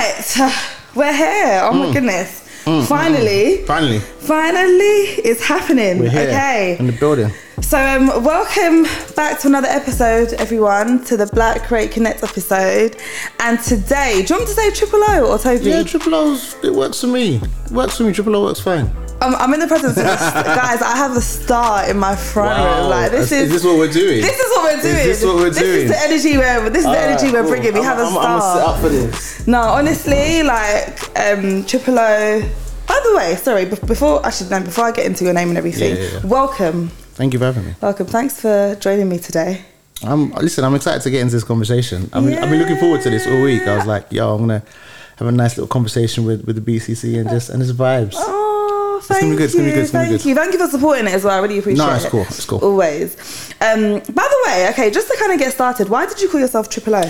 Right, we're here. Oh Mm. my goodness. Finally, Finally, finally, it's happening. we're here Okay. in the building. So, um, welcome back to another episode, everyone, to the Black Crate Connect episode. And today, do you want me to say Triple O or Toby? Yeah, triple O's. It works for me. It works for me. Triple O works fine. I'm, I'm in the presence of guys. I have a star in my front room. Like this is, this what we're doing? this is what we're doing. Is this what we're doing? This is the energy we're. This is the energy we're bringing. We have a I'm, star. I'm, I'm gonna up for this. No, honestly, like um, Triple O. By the way, sorry. be- Before actually, no, before I get into your name and everything, Yeah, yeah, yeah. welcome, Thank you for having me. welcome. Thanks for joining me today. I'm listen. I'm excited to get into this conversation. I've been, I've been looking forward to this all week. I was like, yo, I'm gonna have a nice little conversation with, with the BCC and just and just vibes. Oh, thank gonna be good, it's you, gonna be good, it's gonna be thank good. you, thank you for supporting it as well. I really appreciate it. No, it. it's cool, it's cool. Always. Um, by the way, okay, just to kind of get started, why did you call yourself Triple O?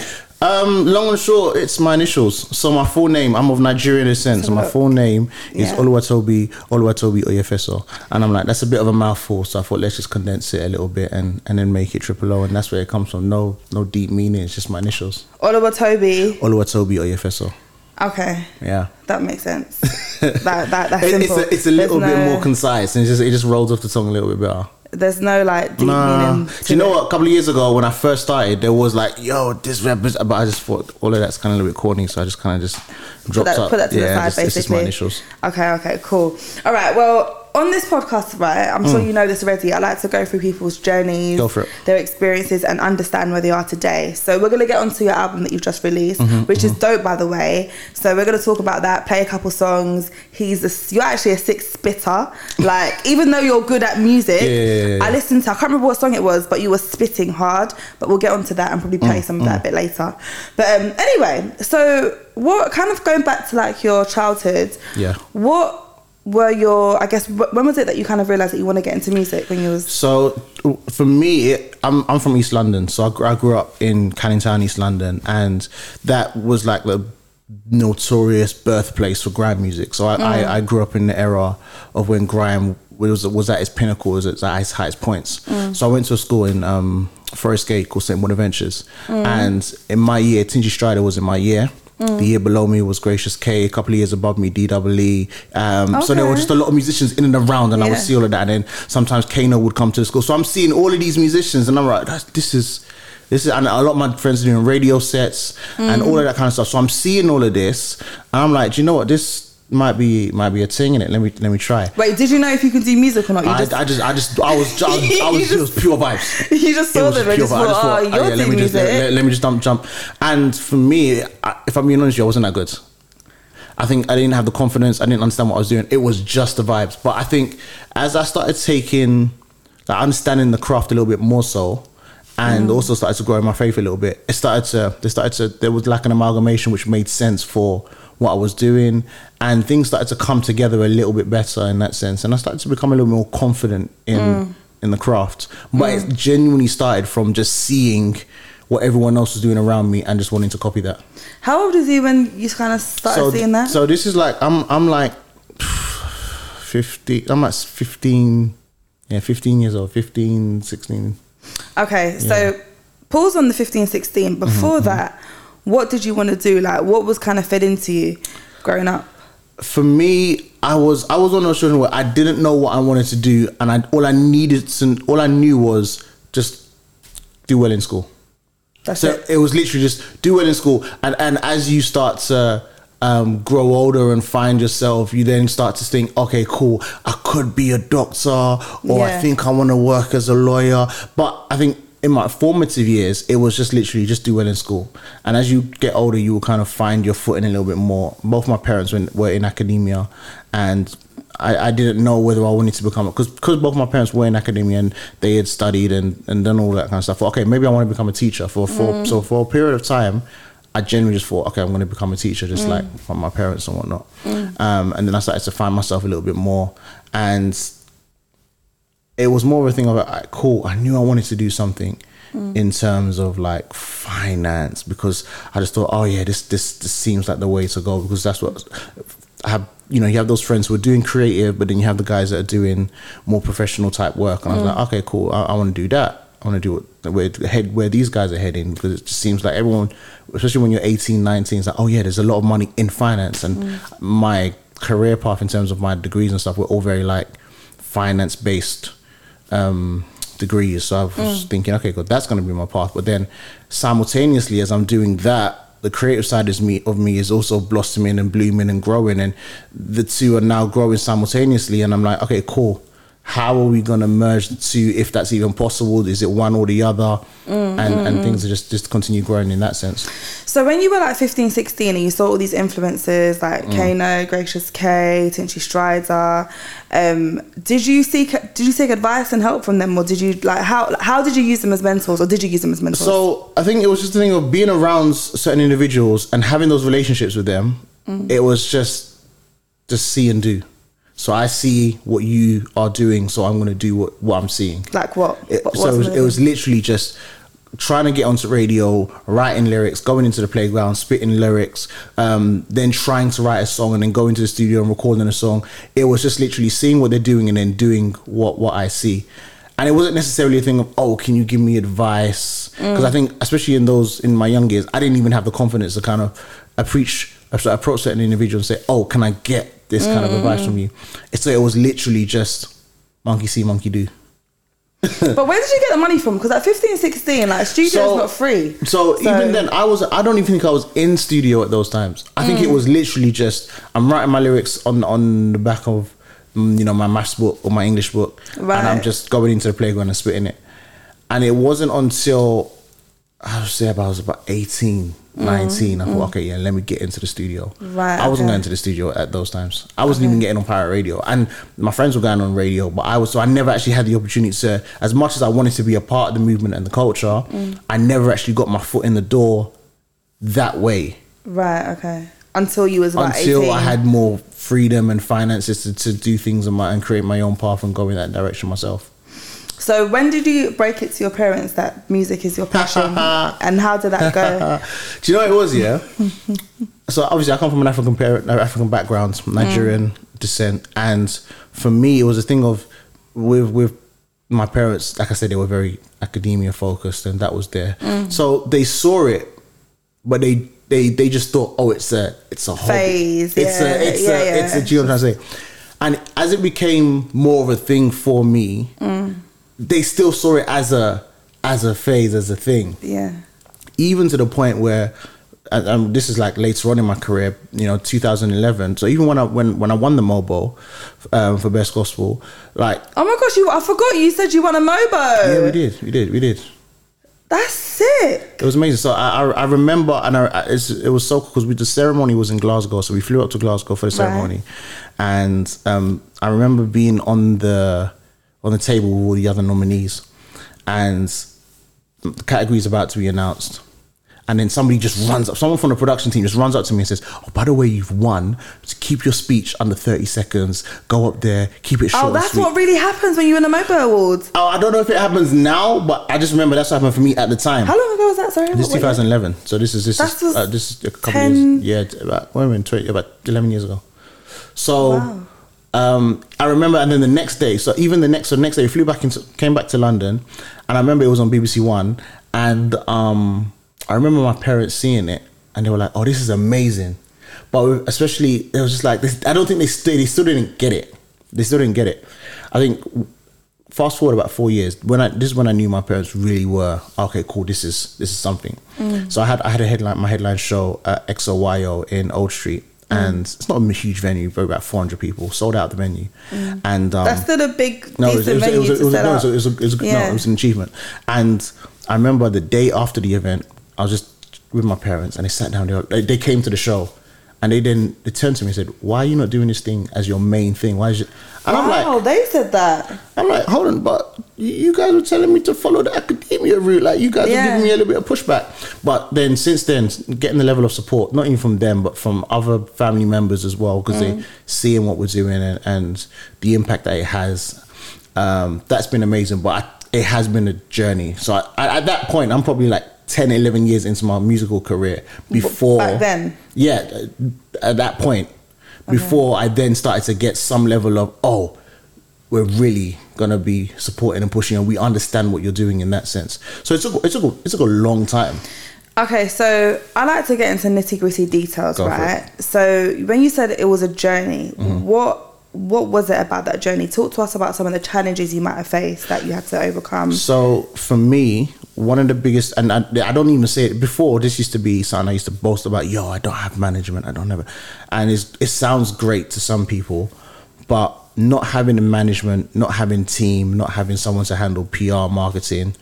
Um, long and short, it's my initials. So my full name, I'm of Nigerian descent. So my full name is Yeah. Oluwatobi Oluwatobi Oyefeso, and I'm like, that's a bit of a mouthful. So I thought let's just condense it a little bit and and then make it triple O, and that's where it comes from. No no deep meaning. It's just my initials. Oluwatobi. Oluwatobi Oyefeso. Okay, Yeah. that makes sense. that, that, that's simple. it's a, it's a little There's bit no- more concise, and it just it just rolls off the tongue a little bit better. There's no like deep Nah. meaning. Do you know what? A couple of years ago, when I first started, there was like, "Yo, this rappers," but I just thought all of that's kind of a little bit corny, so I just kind of just Put dropped that, up. put that to yeah, the side, just, basically. it's just my initials. Okay, okay, cool. All right, well, on this podcast, right, I'm Mm. sure you know this already. I like to go through people's journeys, Go for it. their experiences, and understand where they are today. So we're gonna get onto your album that you've just released, Mm-hmm, which is dope, by the way. So we're gonna talk about that, play a couple songs. He's a, you're actually a sick spitter. Like even though you're good at music, Yeah, yeah, yeah. I listened to. I can't remember what song it was, but you were spitting hard. But we'll get onto that and probably Mm, play some of that a bit later. But um, anyway, so what kind of going back to like your childhood? Yeah. What were your? I guess when was it that you kind of realized that you want to get into music when you was? So for me, it, I'm I'm from East London, so I grew, I grew up in Canning Town, East London, and that was like the notorious birthplace for grime music. So I, I, mm. I grew up in the era of when grime was was at its pinnacle, was at its highest points. Mm. So I went to a school in um, Forest Gate called St Bonaventures, mm. and in my year, Tinchy Strider was in my year. The year below me was Gracious K. A couple of years above me, DWE. Um, So there were just a lot of musicians in and around, and I would see all of that. And then sometimes Kano would come to the school. So I'm seeing all of these musicians, and I'm like, this is. This is, and a lot of my friends are doing radio sets and all of that kind of stuff. So I'm seeing all of this, and I'm like, do you know what? This might be might be a thing in it. Let me let me try. Wait, did you know if you could do music or not? You I, just, I just I just I was I was, I was it was pure vibes. you just saw them and just thought, oh, oh, you're yeah, let me just music. let, let- me just jump jump. And for me, I, if I'm being honest, you, I wasn't that good. I think I didn't have the confidence. I didn't understand what I was doing. It was just the vibes. But I think as I started taking, like understanding the craft a little bit more so, and Mm. also started to grow in my faith a little bit, it started to. They started to. There was like an amalgamation which made sense for what I was doing, and things started to come together a little bit better in that sense. And I started to become a little more confident in Mm. in the craft. But it genuinely started from just seeing what everyone else was doing around me and just wanting to copy that How old was you when you kind of started so, seeing that? So this is like I'm I'm like fifty. I'm like fifteen. Yeah, fifteen years old. 15, 16. Okay, so pause on the 15, 16. Mm-hmm, Before that, what did you want to do? Like, what was kind of fed into you growing up? For me, I was I was on those children where I didn't know what I wanted to do, and I all I needed to all I knew was just do well in school. That's So it. it was literally just do well in school, and and as you start to um, grow older and find yourself, you then start to think, okay, cool, I could be a doctor, or I think I want to work as a lawyer. But I think in my formative years, it was just literally just do well in school, and as you get older, you will kind of find your footing a little bit more. Both my parents were in, were in academia, and I, I didn't know whether I wanted to become because because both my parents were in academia and they had studied and, and done all that kind of stuff. Okay, maybe I want to become a teacher for for mm. so for a period of time. I genuinely just thought, okay, I'm going to become a teacher, just mm. like from my parents and whatnot. Mm. Um, and then I started to find myself a little bit more, and it was more of a thing of like, cool. I knew I wanted to do something in terms of like finance because I just thought, oh yeah, this this this seems like the way to go because that's what I have. You know, you have those friends who are doing creative, but then you have the guys that are doing more professional type work, and I was like, okay, cool, I, I want to do that. I want to do it where head where these guys are heading because it just seems like everyone, especially when you're 18, 19, it's like oh yeah, there's a lot of money in finance, and Mm. my career path in terms of my degrees and stuff were all very like finance based um, degrees. So I was Mm. thinking, okay, good, that's going to be my path. But then simultaneously, as I'm doing that, the creative side is me of me is also blossoming and blooming and growing, and the two are now growing simultaneously. And I'm like, okay, cool. How are we going to merge the two, if that's even possible? Is it one or the other? Mm, and and things are just just continue growing in that sense. So when you were like 15, 16 and you saw all these influences like Mm. Kano, Gracious K, Tinchy Strider, um, did you seek did you seek advice and help from them or did you like how how did you use them as mentors or did you use them as mentors? So I think it was just the thing of being around certain individuals and having those relationships with them. Mm. It was just just see and do. So I see what you are doing, so I'm going to do what, what I'm seeing. like what? It, What- so it was, it was literally just trying to get onto radio, writing lyrics, going into the playground, spitting lyrics, um, then trying to write a song and then going to the studio and recording a song. It was just literally seeing what they're doing and then doing what, what I see. And it wasn't necessarily a thing of, oh, can you give me advice? Because I think, especially in those, in my young years, I didn't even have the confidence to kind of approach, approach certain individuals and say, oh, can I get this kind of advice from you? So it was literally just monkey see, monkey do. But where did you get the money from? Because at 15, 16, like studio's So- not free. So, even then, I was. I don't even think I was in studio at those times. I think Mm. it was literally just I'm writing my lyrics on on the back of mm, you know my maths book or my English book, and I'm just going into the playground and spitting it. And it wasn't until I would say about I was about 18, 19. I thought, okay, yeah, let me get into the studio. Right, I wasn't okay. going to the studio at those times. I wasn't even getting on pirate radio, and my friends were going on radio, but I was. So I never actually had the opportunity to, as much as I wanted to be a part of the movement and the culture, Mm. I never actually got my foot in the door that way Right, okay. Until you was about until 18. I had more freedom and finances to, to do things on my, and create my own path and go in that direction myself. So when did you break it to your parents that music is your passion? and how did that go? Do you know what it was? Yeah. so obviously, I come from an African parent, African background, Nigerian mm. descent, and for me, it was a thing of with with my parents. Like I said, they were very academia focused, and that was there. Mm. So they saw it, but they they they just thought, oh, it's a it's a hobby. Phase, It's yeah, a it's yeah, a yeah. it's a. Do you know what I'm trying to say? And as it became more of a thing for me, mm. They still saw it as a as a phase, as a thing yeah. even to the point where and, um, this is like later on in my career, you know, 2011. So even when I when when I won the Mobo um, for best gospel, like Oh my gosh, you I forgot you said you won a Mobo. yeah, we did, we did, we did. That's sick. It was amazing. So I I, I remember, and I, it was so cool because we the ceremony was in Glasgow, so we flew up to Glasgow for the Right. ceremony, and um, I remember being on the on the table with all the other nominees, and the category is about to be announced. And then somebody just runs up, someone from the production team just runs up to me and says, Oh, by the way, you've won. Just keep your speech under 30 seconds. Go up there, keep it short. Oh, that's sweet." what really happens when you win a Mobo Award. Oh, I don't know if it happens now, but I just remember that's what happened for me at the time. How long ago was that? Sorry. This is what year? 2011. So this is this is uh, this is a couple 10 years. Yeah, about wait a minute, 20, about 11 years ago. So Wow. Um, I remember, and then the next day. So even the next, so the next day, we flew back into, came back to London, and I remember it was on BBC One, and um, I remember my parents seeing it, and they were like, "Oh, this is amazing," but especially it was just like this. I don't think they still they still didn't get it. They still didn't get it. I think fast forward about four years when I this is when I knew my parents really were okay cool this is this is something so I had I had a headline my headline show at XOYO in Old Street and it's not a huge venue but about 400 people sold out the venue and um, That's still a big no, it was, it was, venue it was, it was, set no, it was, it was, no, Yeah. it was an achievement. And I remember the day after the event, I was just with my parents, and they sat down. They, were- they, they came to the show, and they then they turned to me and said, "Why are you not doing this thing as your main thing? Why is it?" And I'm wow, like, they said that. I'm like, hold on, but you- guys were telling me to follow the academia route. Like you guys Yeah. were giving me a little bit of pushback. But then since then, getting the level of support, not even from them, but from other family members as well, because they seeing what we're doing and, and the impact that it has. Um, that's been amazing, but I, it has been a journey. So I, I, at that point, I'm probably like 10, 11 years into my musical career before. back then? Yeah, at that point, before I then started to get some level of, oh, we're really gonna be supporting and pushing, and we understand what you're doing in that sense. So it took it took a, it took a long time. Okay, so I like to get into nitty gritty details, Go right? So when you said it was a journey, Mm-hmm. what what was it about that journey? Talk to us about some of the challenges you might have faced that you had to overcome. So for me, one of the biggest, and I, I don't even say it before. This used to be something I used to boast about. Yo, I don't have management. I don't have it, and it's, it sounds great to some people, but not having a management, not having team, not having someone to handle PR, marketing,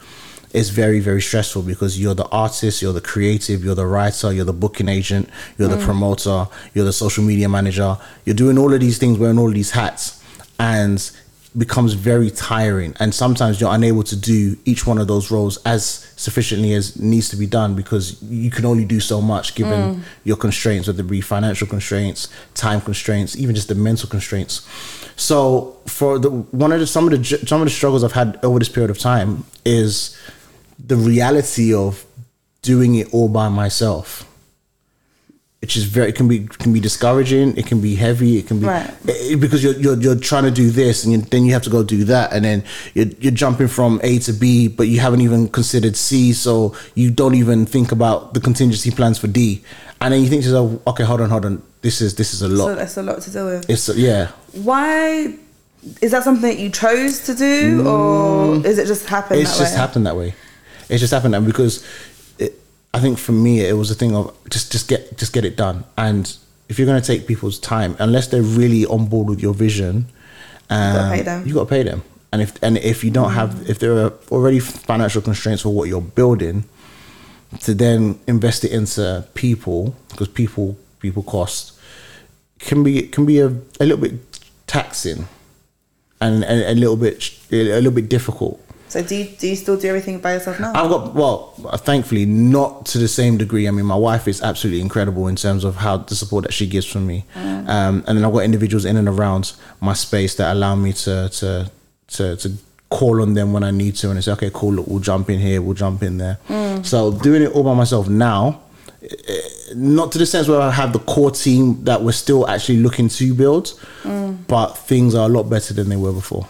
is very very stressful because you're the artist, you're the creative, you're the writer, you're the booking agent, you're the mm. promoter, you're the social media manager. You're doing all of these things, wearing all of these hats, and becomes very tiring. And sometimes you're unable to do each one of those roles as sufficiently as needs to be done because you can only do so much given mm. your constraints whether it be financial constraints time constraints even just the mental constraints. So for the one of the some of the some of the struggles i've had over this period of time is the reality of doing it all by myself which is very it can be can be discouraging. It can be heavy. It can be Right. it- because you're, you're you're trying to do this and you, then you have to go do that and then you're, you're jumping from A to B, but you haven't even considered C, so you don't even think about the contingency plans for D, and then you think to yourself, okay, hold on, hold on, this is this is a So lot. that's a lot to deal with. it's yeah. Why is that something that you chose to do, or is it just happened? Mm. it's that just way? happened that way. It's just happened that because I think for me it was a thing of just just get just get it done. And if you're going to take people's time, unless they're really on board with your vision, um, gotta pay them. You got to pay them. And if and if you don't have if there are already financial constraints for what you're building, to then invest it into people because people people cost can be can be a, a little bit taxing and, and a little bit a little bit difficult. So do you, do you still do everything by yourself now? I've got well, thankfully, not to the same degree. I mean, my wife is absolutely incredible in terms of how the support that she gives from me, mm. um, and then I've got individuals in and around my space that allow me to to to to call on them when I need to, and say, okay, cool, look, we'll jump in here, we'll jump in there. Mm. So doing it all by myself now, not to the sense where I have the core team that we're still actually looking to build, mm. but things are a lot better than they were before.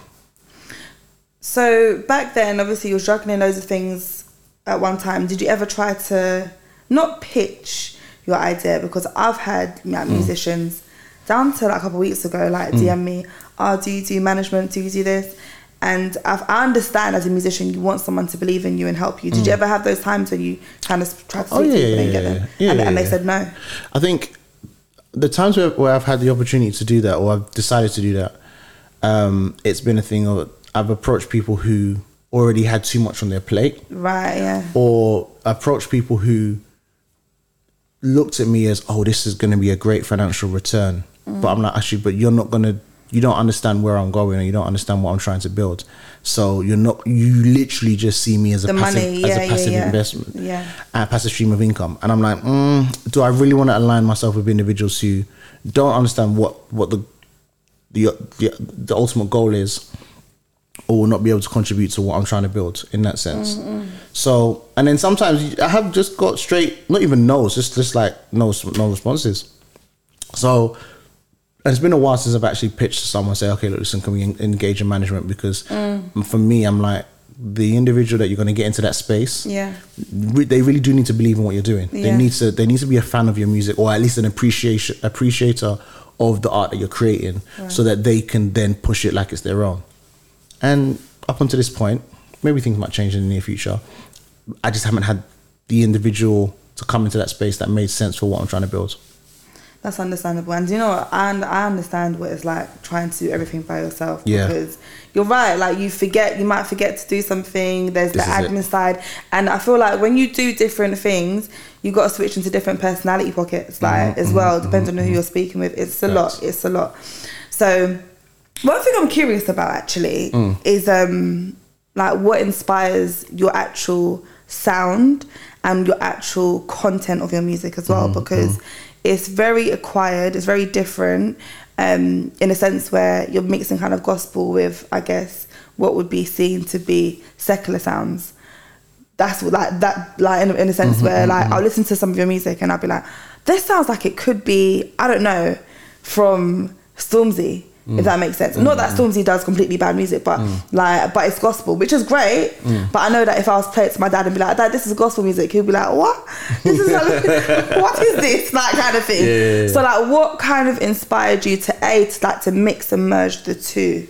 So back then, obviously, you were juggling loads of things at one time. Did you ever try to not pitch your idea? Because I've had Mm. like, musicians down to like a couple of weeks ago, like DM me, "Oh, do you do management? Do you do this?" And I've, I understand as a musician, you want someone to believe in you and help you. Did you ever have those times when you kind of tried to Mm. Oh, yeah, people and yeah, get yeah, them, yeah. and, Yeah, and they said no? I think the times where, where I've had the opportunity to do that or I've decided to do that, um, it's been a thing of I've approached people who already had too much on their plate Right? Yeah. or approached people who looked at me as, oh, this is going to be a great financial return. But I'm like, actually, but you're not going to, you don't understand where I'm going and you don't understand what I'm trying to build. So you're not, you literally just see me as a The passive, money, as yeah, a yeah, passive yeah. investment Yeah. a passive stream of income. And I'm like, mm, do I really want to align myself with individuals who don't understand what what the the the, the ultimate goal is, or will not be able to contribute to what I'm trying to build in that sense. So, and then sometimes I have just got straight, not even no's, just just like no no responses. So. And it's been a while since I've actually pitched to someone, say, okay, look, listen, can we engage in management? Because mm. for me, I'm like, the individual that you're going to get into that space, Yeah. re- they really do need to believe in what you're doing. They need to they need to be a fan of your music or at least an appreciation appreciator of the art that you're creating so that they can then push it like it's their own. And up until this point, maybe things might change in the near future. I just haven't had the individual to come into that space that made sense for what I'm trying to build. That's understandable. And you know? And I understand what it's like trying to do everything by yourself. Yeah. Because you're right. Like you forget, you might forget to do something. There's This the is it. admin side. And I feel like when you do different things, you got to switch into different personality pockets, like mm-hmm, as well, mm-hmm, depending on who mm-hmm. you're speaking with. It's a lot. It's a lot. So one thing I'm curious about actually is um like what inspires your actual sound and your actual content of your music as well because it's very acquired it's very different um in a sense where you're mixing kind of gospel with i guess what would be seen to be secular sounds. That's what, like that like in, in a sense where like I'll listen to some of your music and I'll be like, this sounds like it could be I don't know from Stormzy, If that makes sense. Not that mm. Stormzy does completely bad music, but mm. like, but it's gospel, which is great. Mm. But I know that if I was playing it to my dad and be like, "Dad, this is gospel music," he'd be like, "What? This is what is this?" That kind of thing. Yeah, yeah, yeah. So like, what kind of inspired you to a to like to mix and merge the two?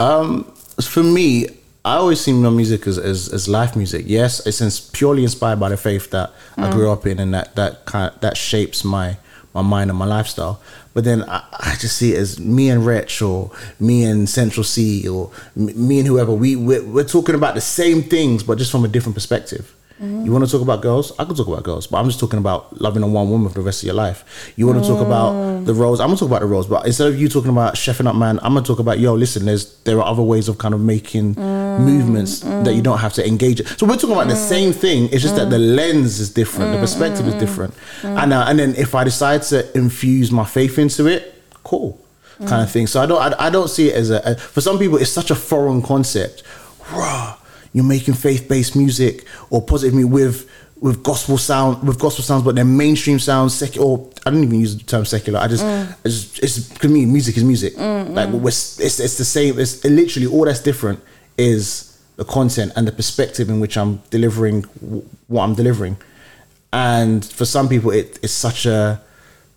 Um, for me, I always see my music as, as, as life music. Yes, it's purely inspired by the faith that I grew up in, and that that kind that shapes my my mind and my lifestyle. But then I, I just see it as me and Wretch, or me and Central Cee, or me and whoever. We we're, we're talking about the same things, but just from a different perspective. Mm-hmm. You want to talk about girls? I could talk about girls, but I'm just talking about loving a one woman for the rest of your life. You want to talk about mm. the roles? I'm gonna talk about the roles, but instead of you talking about chefing up, man, I'm gonna talk about yo. Listen, there's there are other ways of kind of making mm. movements that you don't have to engage. in. So we're talking about the mm. same thing. It's just that the lens is different, the perspective is different, and uh, and then if I decide to infuse my faith into it, cool, kind of thing. So I don't I, I don't see it as a, a for some people it's such a foreign concept. Rah, you're making faith-based music or positive music with with gospel sound with gospel sounds, but they're mainstream sounds. Secular, or I don't even use the term secular. I just, mm. it's, just- it's to me, music is music. Mm, mm. Like we're, it's it's the same. It's literally all that's different is the content and the perspective in which I'm delivering w- what I'm delivering. And for some people, it, it's such a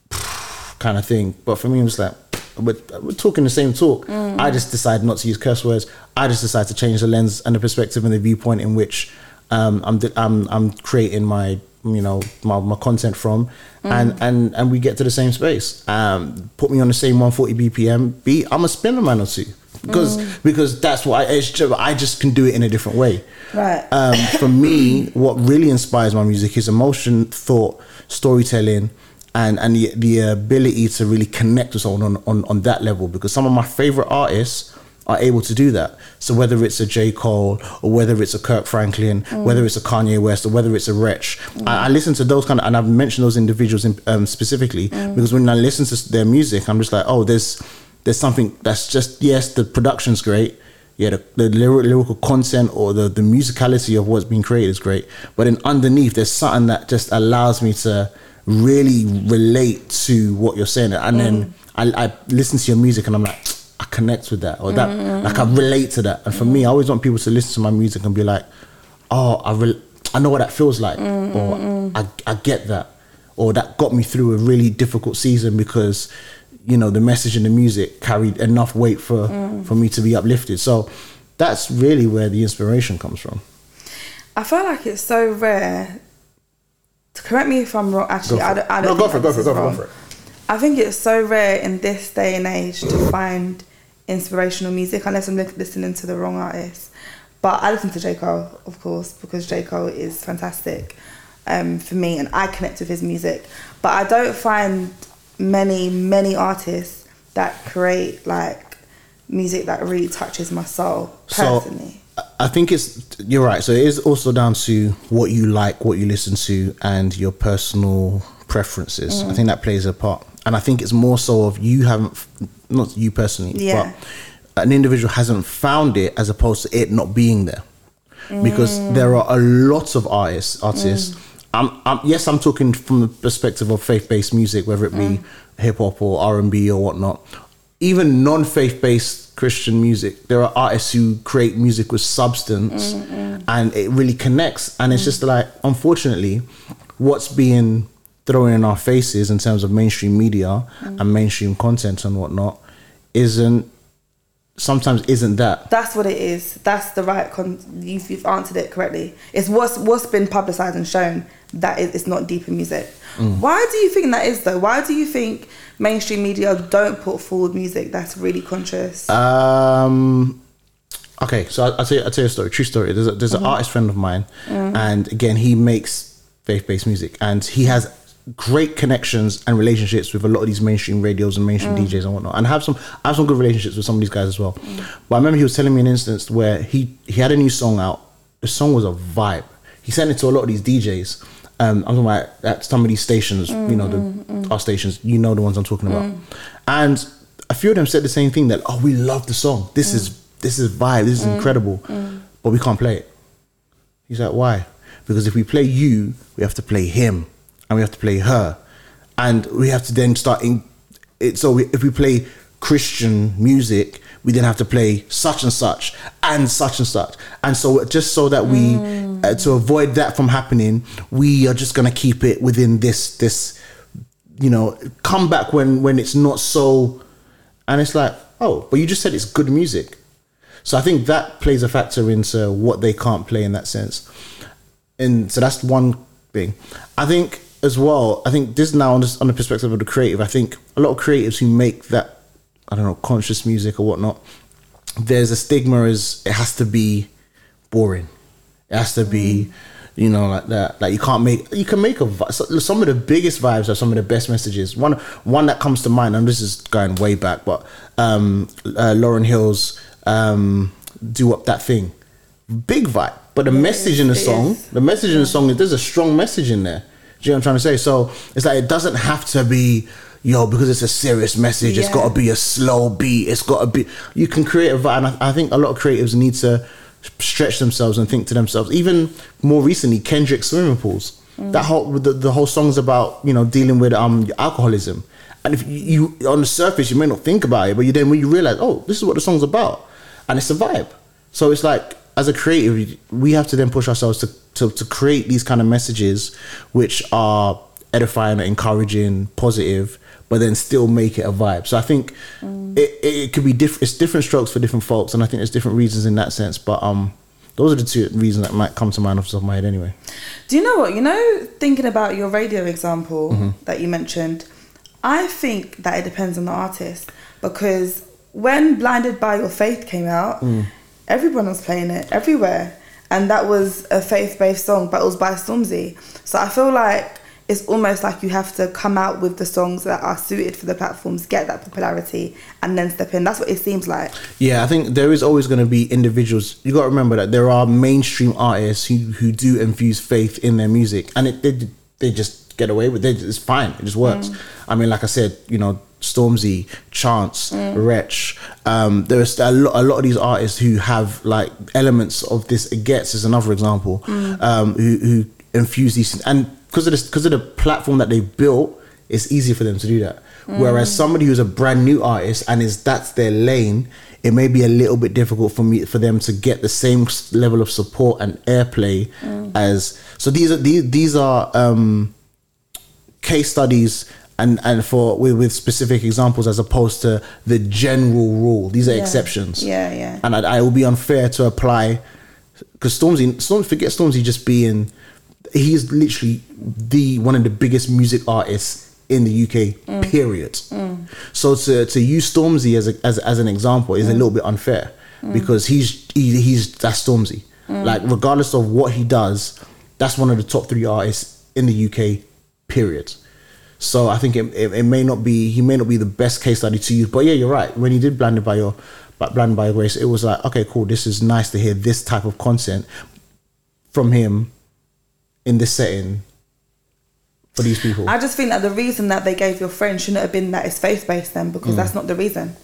kind of thing. But for me, it was like, we're, we're talking the same talk. I just decided not to use curse words. I just decided to change the lens and the perspective and the viewpoint in which um, I'm, I'm I'm creating my you know my, my content from, and and and we get to the same space. Um, put me on the same 140 BPM beat. I'm a spin a man or two because because that's what I, it's just, I just can do it in a different way. Right. Um, for me, what really inspires my music is emotion, thought, storytelling, and and the, the ability to really connect with someone on, on, on that level. Because some of my favorite artists are able to do that. So whether it's a J. Cole or whether it's a Kirk Franklin, mm. whether it's a Kanye West or whether it's a Wretch, mm. I, I listen to those kind of, and I've mentioned those individuals in, um, specifically mm. because when I listen to their music, I'm just like, oh, there's there's something that's just yes, the production's great. Yeah, the, the lyric, lyrical content or the, the musicality of what's being created is great. But then underneath, there's something that just allows me to really relate to what you're saying. And then mm. I, I listen to your music and I'm like, I connect with that or that, mm-hmm. like I relate to that. And for me, I always want people to listen to my music and be like, oh, I, re- I know what that feels like, mm, or mm, I, I get that, or that got me through a really difficult season because, you know, the message in the music carried enough weight for for me to be uplifted. So that's really where the inspiration comes from. I feel like it's so rare. Correct me if I'm wrong. Actually, I don't. I don't No, go for it, go for it, go wrong. for it. I think it's so rare in this day and age to find inspirational music unless I'm listening to the wrong artist. But I listen to J Cole, of course, because J Cole is fantastic um, for me, and I connect with his music. But I don't find many many artists that create like music that really touches my soul personally. So I think it's you're right. So it is also down to what you like, what you listen to, and your personal preferences. Mm. I think that plays a part. And I think it's more so of you haven't, not you personally, Yeah. but an individual hasn't found it as opposed to it not being there. Because Mm. there are a lot of artists, artists. I'm, I'm, yes, I'm talking from the perspective of faith-based music, whether it be Mm. hip hop or R and B or whatnot. Even non-faith-based Christian music, there are artists who create music with substance, mm, mm. and it really connects. And it's just like, unfortunately, what's being thrown in our faces in terms of mainstream media and mm. mainstream content and whatnot isn't sometimes isn't that. That's what it is. That's the right. Con- you've, you've answered it correctly. It's what's what's been publicized and shown that it- it's not deep in music. Mm. Why do you think that is though? Why do you think mainstream media don't put forward music that's really conscious? Um. Okay, so I- I'll tell you, I'll tell you a story. True story. There's a, there's an artist friend of mine, and again, he makes faith based music, and he has great connections and relationships with a lot of these mainstream radios and mainstream mm. DJs and whatnot. And I have some, I have some good relationships with some of these guys as well. Mm. But I remember he was telling me an instance where he he had a new song out. The song was a vibe. He sent it to a lot of these DJs. Um, I'm talking about at some of these stations, you know, the mm, our stations. You know the ones I'm talking about. And a few of them said the same thing that oh, we love the song. This is this is vibe. This is incredible, but we can't play it. He's like, why? Because if we play you, we have to play him, and we have to play her, and we have to then start in. It, so we, if we play Christian music, we then have to play such and such and such and such. And so just so that we uh, to avoid that from happening, we are just gonna keep it within this this you know come back when when it's not so and it's like oh but you just said it's good music so i think that plays a factor into what they can't play in that sense and so that's one thing i think as well i think this now on, this, on the perspective of the creative i think a lot of creatives who make that i don't know conscious music or whatnot there's a stigma as it has to be boring. It has to be you know like that like you can't make you can make a some of the biggest vibes are some of the best messages. One one that comes to mind and this is going way back but um uh, Lauryn Hill's um Doo Wop that thing. Big vibe but the message in the song is. the message in the song is there's a strong message in there do you know what i'm trying to say? So it's like it doesn't have to be yo because it's a serious message It's got to be a slow beat it's got to be you can create a vibe and I, I think a lot of creatives need to stretch themselves and think to themselves. Even more recently kendrick swimming pools. That whole the, the whole song's about you know dealing with um alcoholism. And if you, you on the surface you may not think about it but you then when you realize oh this is what the song's about. And it's a vibe. So it's like as a creative we have to then push ourselves to to, to create these kind of messages which are edifying encouraging positive but then still make it a vibe so i think it, it, it could be different it's different strokes for different folks and i think there's different reasons in that sense but um those are the two reasons that might come to mind off the top of my head anyway Do you know what? You know, thinking about your radio example Mm-hmm. that you mentioned, I think that it depends on the artist because when Blinded by Your Faith came out, Mm. Everyone was playing it everywhere. And that was a faith based song, but it was by Stormzy. So I feel like it's almost like you have to come out with the songs that are suited for the platforms, get that popularity, and then step in. That's what it seems like. Yeah, I think there is always going to be individuals. You got to remember that there are mainstream artists who, who do infuse faith in their music, and it, they they just get away with it. It's fine. It just works. Mm. I mean, like I said, you know, Stormzy, Chance, Wretch. Um, there's a lot, a lot of these artists who have like elements of this. Gets is another example. Um, who, who infuse these things, and because of this, because of the platform that they built, it's easy for them to do that. Whereas somebody who's a brand new artist and is that's their lane, it may be a little bit difficult for me for them to get the same level of support and airplay as. So these are these these are um, case studies and and for with, with specific examples as opposed to the general rule. These are Yeah. exceptions. Yeah, yeah. And I, I will be unfair to apply because Stormzy, Storm, forget Stormzy just being, he's literally the one of the biggest music artists in the UK. Mm. Period. Mm. So to to use Stormzy as a, as as an example is a mm. little bit unfair because he's he, he's that's Stormzy. Like regardless of what he does, that's one of the top three artists in the UK. Period. So I think it, it, it may not be he may not be the best case study to use, but yeah, you're right. When he did blinded by your but blinded by your grace, it was like okay, cool. This is nice to hear this type of content from him in this setting for these people. I just think that the reason that they gave your friend shouldn't have been that it's faith based then Mm. because that's not the reason.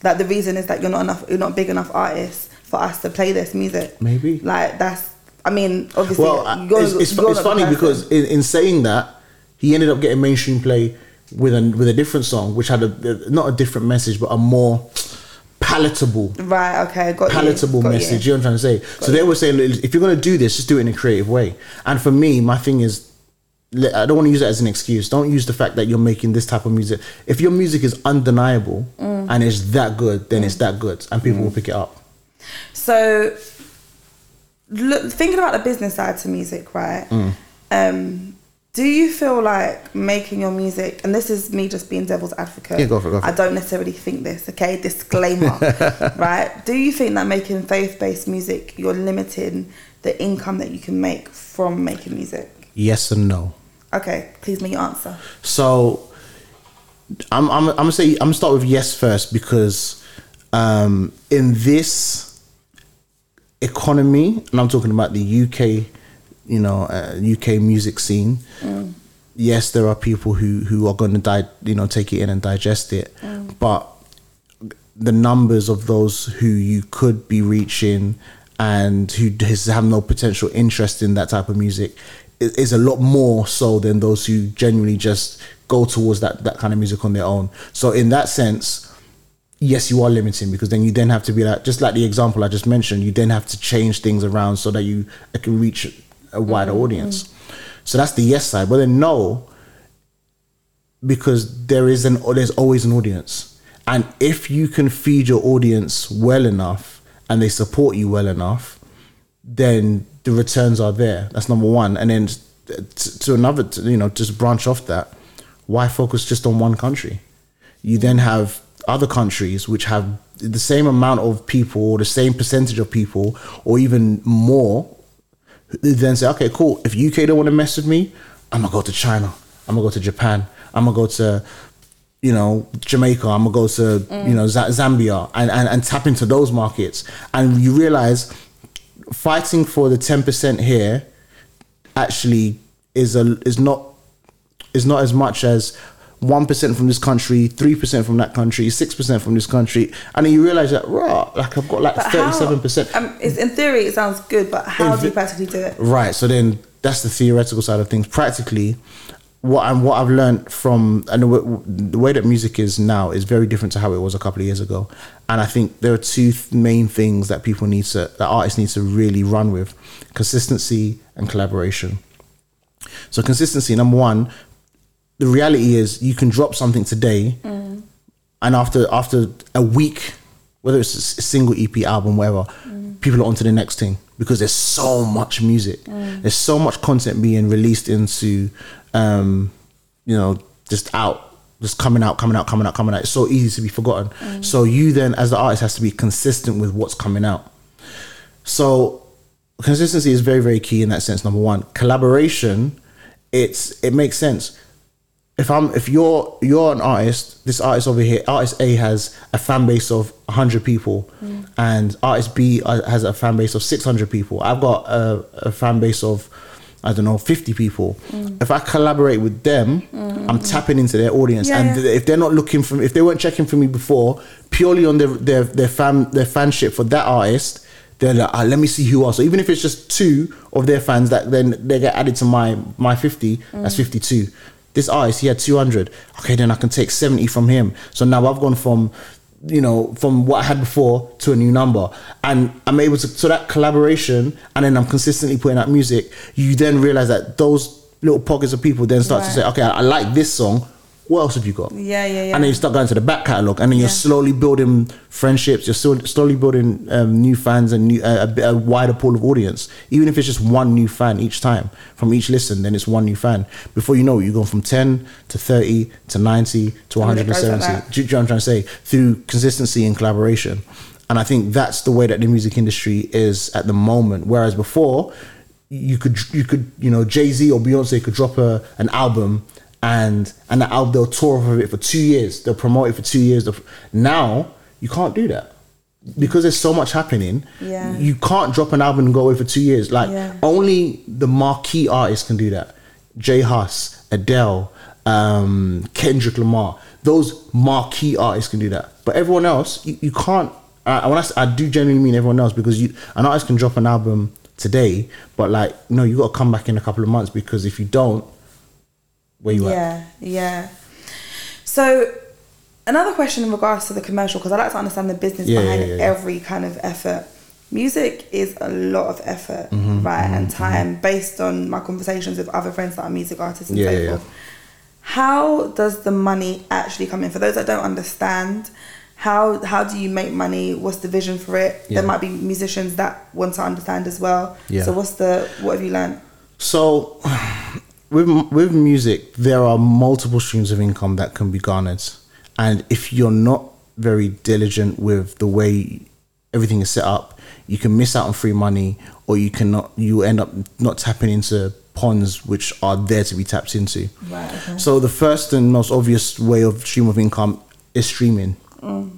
That the reason is that you're not enough you're not big enough artist for us to play this music. Maybe. Like that's I mean, obviously well, you're- it's, it's, you're it's funny because in, in saying that, he ended up getting mainstream play with a with a different song, which had a not a different message, but a more palatable Right, okay, got palatable you. got message. You. You. know what I'm trying to say? so they were saying, if you're going to do this, just do it in a creative way. And for me, my thing is, I don't want to use that as an excuse. Don't use the fact that you're making this type of music. If your music is undeniable Mm. and it's that good, then it's that good, and people will pick it up. So look, thinking about the business side to music, right? Mm. Um, do you feel like making your music, and this is me just being devil's advocate. Yeah, go for it, go for I don't necessarily think this. Okay, disclaimer, right? Do you think that making faith-based music, you're limiting the income that you can make from making music? Yes and no. Okay, please make your answer. So I'm I'm I'm gonna say I'm gonna start with yes first because um, in this economy, and I'm talking about the UK, you know, uh, UK music scene. Mm. Yes, there are people who who are going to die, you know, take it in and digest it, mm. but the numbers of those who you could be reaching and who has have no potential interest in that type of music is a lot more so than those who genuinely just go towards that that kind of music on their own. So in that sense, yes, you are limiting because then you then have to be like, just like the example I just mentioned, you then have to change things around so that you uh, can reach a wider mm-hmm. audience. So that's the yes side. But then no, because there is an there's always an audience, and if you can feed your audience well enough and they support you well enough, then the returns are there. That's number one. And then t- to another, to, you know, just branch off that. Why focus just on one country? You then have other countries which have the same amount of people or the same percentage of people or even more then say, okay, cool. If UK don't want to mess with me, I'm gonna go to China. I'm gonna go to Japan. I'm gonna go to, you know, Jamaica. I'm gonna go to, you know, Z- Zambia and, and and tap into those markets. And you realize fighting for the ten percent here actually is a is not is not as much as one percent from this country, three percent from that country, six percent from this country, and then you realize that raw, like I've got like But thirty-seven percent. Um, it's, in theory, it sounds good, but how In do you practically do it? Right. So then that's the theoretical side of things. Practically, what I'm what I've learned from and the way that music is now is very different to how it was a couple of years ago. And I think there are two th- main things that people need to that artists need to really run with: consistency and collaboration. So consistency, number one, the reality is you can drop something today, mm. and after after a week, whether it's a single EP album, whatever, mm. people are onto the next thing because there's so much music, mm. there's so much content being released into, um, you know, just out, just coming out, coming out, coming out, coming out. It's so easy to be forgotten. So you then, as the artist, has to be consistent with what's coming out. So consistency is very very key in that sense number one. Collaboration it's it makes sense if i'm if you're you're an artist this artist over here artist a has a fan base of 100 people and artist b uh, has a fan base of 600 people i've got a, a fan base of I don't know, 50 people. If I collaborate with them, I'm tapping into their audience. Yeah, and yeah. if they're not looking for me, if they weren't checking for me before, purely on their their their fan their fanship for that artist, they're like, ah, let me see who else. So even if it's just two of their fans that then they get added to my my 50, that's 52. This artist, he had 200. Okay, then I can take 70 from him. So now I've gone from you know from what I had before to a new number, and I'm able to so that collaboration, and then I'm consistently putting out music. You then realize that those little pockets of people then start to say, okay, I, I like this song. What else have you got? Yeah, yeah, yeah. And then you start going to the back catalog, and then you're Yeah. slowly building friendships. You're still slowly building um, new fans and new, uh, a, bit- a wider pool of audience. Even if it's just one new fan each time from each listen, then it's one new fan. Before you know it, you're going from ten to thirty to ninety to one hundred and seventy. And it hundred and goes like seventy. that. Do you know what I'm trying to say? Through consistency and collaboration, and I think that's the way that the music industry is at the moment. Whereas before, you could you could you know Jay Z or Beyonce could drop a an album and and the album they'll tour off of it for two years. They'll promote it for two years. Now you can't do that because there's so much happening. Yeah. You can't drop an album and go away for two years. Like Yeah. only the marquee artists can do that. J Hus, Adele, um, Kendrick Lamar. Those marquee artists can do that. But everyone else, you, you can't. I, when I, I do genuinely mean everyone else because you an artist can drop an album today, but like no, you got to come back in a couple of months because if you don't, where you at? Yeah, yeah. So, another question in regards to the commercial, because I like to understand the business Yeah, behind yeah, yeah, every kind of effort. Music is a lot of effort, Mm-hmm, right, and time based on my conversations with other friends that are music artists and Yeah, so forth. How does the money actually come in? For those that don't understand, how how do you make money? What's the vision for it? There might be musicians that want to understand as well. So what's the what have you learned? So, with with music, there are multiple streams of income that can be garnered, and if you're not very diligent with the way everything is set up, you can miss out on free money, or you cannot. You end up not tapping into ponds which are there to be tapped into. Right, okay. So the first and most obvious way of stream of income is streaming.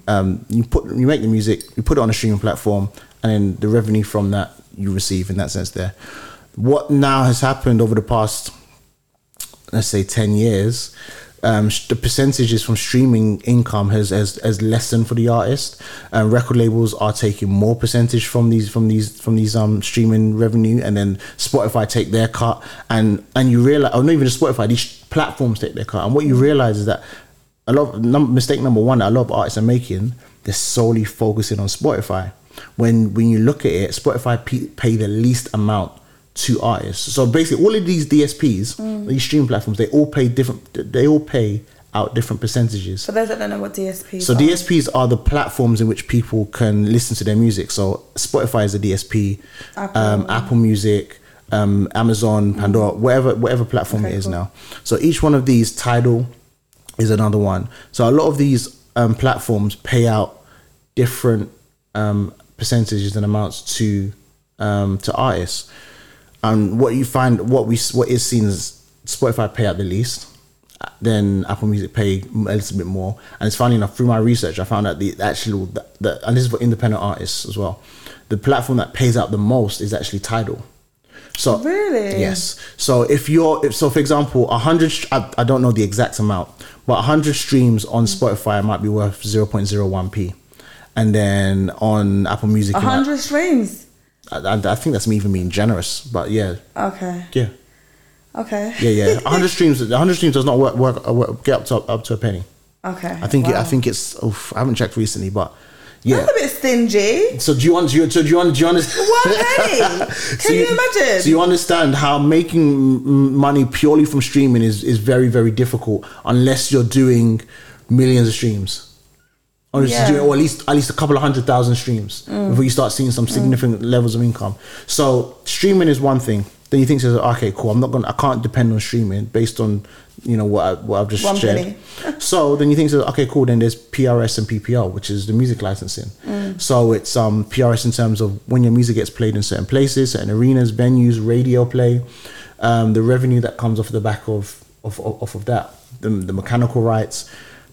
Um, you put you make the music, you put it on a streaming platform, and then the revenue from that you receive in that sense. There, what now has happened over the past, let's say, ten years, um, the percentages from streaming income has has, has lessened for the artist. And record labels are taking more percentage from these from these from these um streaming revenue, and then Spotify take their cut, and and you realize, or not even Spotify, these platforms take their cut, and what you realize is that a lot of, num- mistake number one that a lot of artists are making they're solely focusing on spotify. When when you look at it spotify p- pay the least amount to artists so basically all of these dsps these stream platforms they all pay different they all pay out different percentages For those that don't know what DSP so are. DSPs are the platforms in which people can listen to their music. So Spotify is a DSP, Apple. Um, Apple Music, um, Amazon, Pandora, whatever whatever platform Okay, it is cool. now. So each one of these, Tidal, is another one. So a lot of these um, platforms pay out different um, percentages and amounts to um, to artists. And what you find, what we what is seen as Spotify pay out the least, then Apple Music pay a little bit more. And it's funny enough, through my research, I found out the actual, the, the, and this is for independent artists as well, the platform that pays out the most is actually Tidal. So Really? yes. So if you're, if, so for example, a hundred, I, I don't know the exact amount, but a hundred streams on mm. Spotify might be worth zero point zero one p, and then on Apple Music, A hundred streams. I, I, I think that's me even being generous, but yeah, Okay. yeah. Okay. Yeah, yeah. 100 streams. 100 streams does not work. Work. uh, work get up to up to a penny. Okay. I think. It, I think it's. Oof, I haven't checked recently, but yeah. That's a bit stingy. So do you want? Do you, so do you want? Do you understand? One penny. Can you imagine? So you understand how making money purely from streaming is is very very difficult unless you're doing millions of streams. Unless Yeah. doing, or at least at least a couple of hundred thousand streams Mm. before you start seeing some significant levels of income. So streaming is one thing. Then you think, says, okay, cool. I'm not gonna. I can't depend on streaming based on you know what I, what I've just One shared. so then you think, says, okay, cool. Then there's PRS and PPL, which is the music licensing. Mm. So it's um PRS in terms of when your music gets played in certain places, certain arenas, venues, radio play, um, the revenue that comes off the back of of of, off of that, the, the mechanical rights.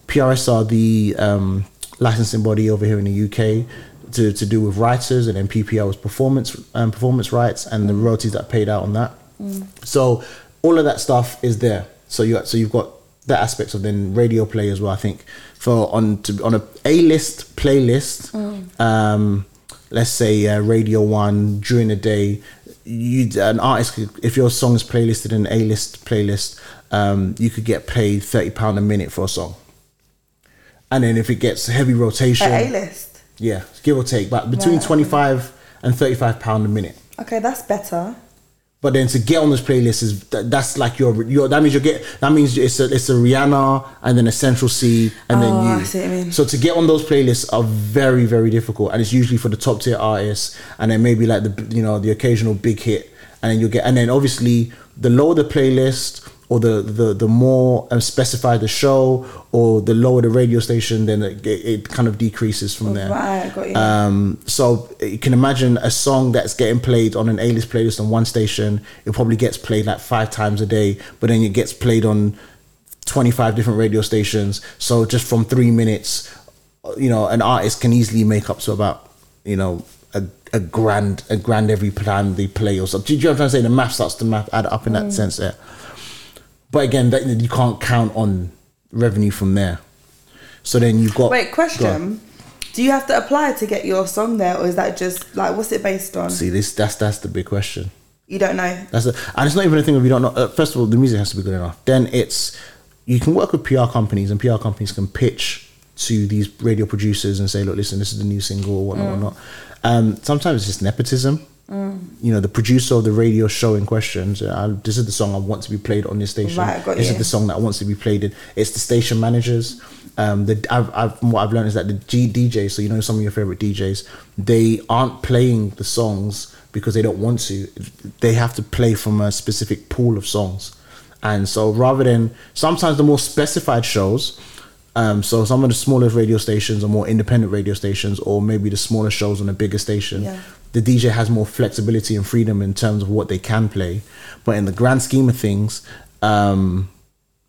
PRS are the um, licensing body over here in the UK to, to do with writers, and then PPL is performance um, performance rights and the royalties that are paid out on that. So all of that stuff is there. So you so you've got that aspect of then radio play as well. I think for on to, on a A list playlist, um, let's say uh, Radio One during the day, you an artist could, if your song is playlisted in an A list playlist, um, you could get paid thirty pound a minute for a song. And then if it gets heavy rotation, A list. yeah, give or take, but between Right. twenty five and thirty five pound a minute. Okay, that's better. But then to get on this playlist is that, that's like your your that means you get that means it's a it's a Rihanna and then a Central Cee and Oh, then you. I see what you mean. So to get on those playlists are very very difficult and it's usually for the top tier artists and then maybe like the you know the occasional big hit and then you get and then obviously the lower the playlist or the the the more um, specified the show or the lower the radio station then it, it kind of decreases from there. Right, got you. Um, so you can imagine a song that's getting played on an A-list playlist on one station. It probably gets played like five times a day, but then it gets played on 25 different radio stations. So just from three minutes, you know, an artist can easily make up to about, you know, a, a grand, a grand every time they play or something. Do you know what I'm trying to say? The math starts to math add up in Mm. that sense there. But again, that you can't count on revenue from there. So then you've got Wait, Go question. Do you have to apply to get your song there, or is that just like what's it based on? See, this that's that's the big question. You don't know. That's and it's not even a thing of you don't know. Uh, first of all, the music has to be good enough. Then it's you can work with PR companies, and PR companies can pitch to these radio producers and say, "Look, listen, this is the new single, or whatnot, whatnot." Um, sometimes it's just nepotism. You know, the producer of the radio show in question. so, uh, this is the song I want to be played on this station. Right, got this you. is the song that wants to be played in. It's the station managers. Um, the I've, I've what I've learned is that the G DJs, so you know some of your favorite DJs, they aren't playing the songs because they don't want to. They have to play from a specific pool of songs, and so rather than sometimes the more specified shows. Um, so some of the smaller radio stations or more independent radio stations, or maybe the smaller shows on a bigger station, Yeah. The DJ has more flexibility and freedom in terms of what they can play. But in the grand scheme of things, um,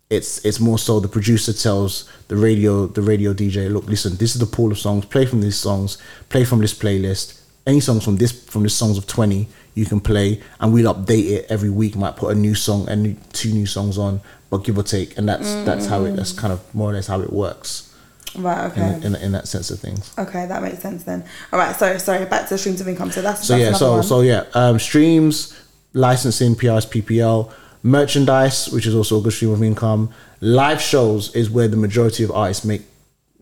it's it's more so the producer tells the radio the radio DJ, look, listen, this is the pool of songs. Play from these songs. Play from this playlist. Any songs from this from the songs of twenty you can play, and we'll update it every week. Might put a new song and two new songs on, but give or take, and that's that's how it that's kind of more or less how it works Right. Okay. in, in that sense of things. Okay, that makes sense then. All right. So sorry. Back to streams of income. So that's So that's yeah, so one. so yeah, um, streams, licensing, PRS, PPL, merchandise, which is also a good stream of income. Live shows is where the majority of artists make,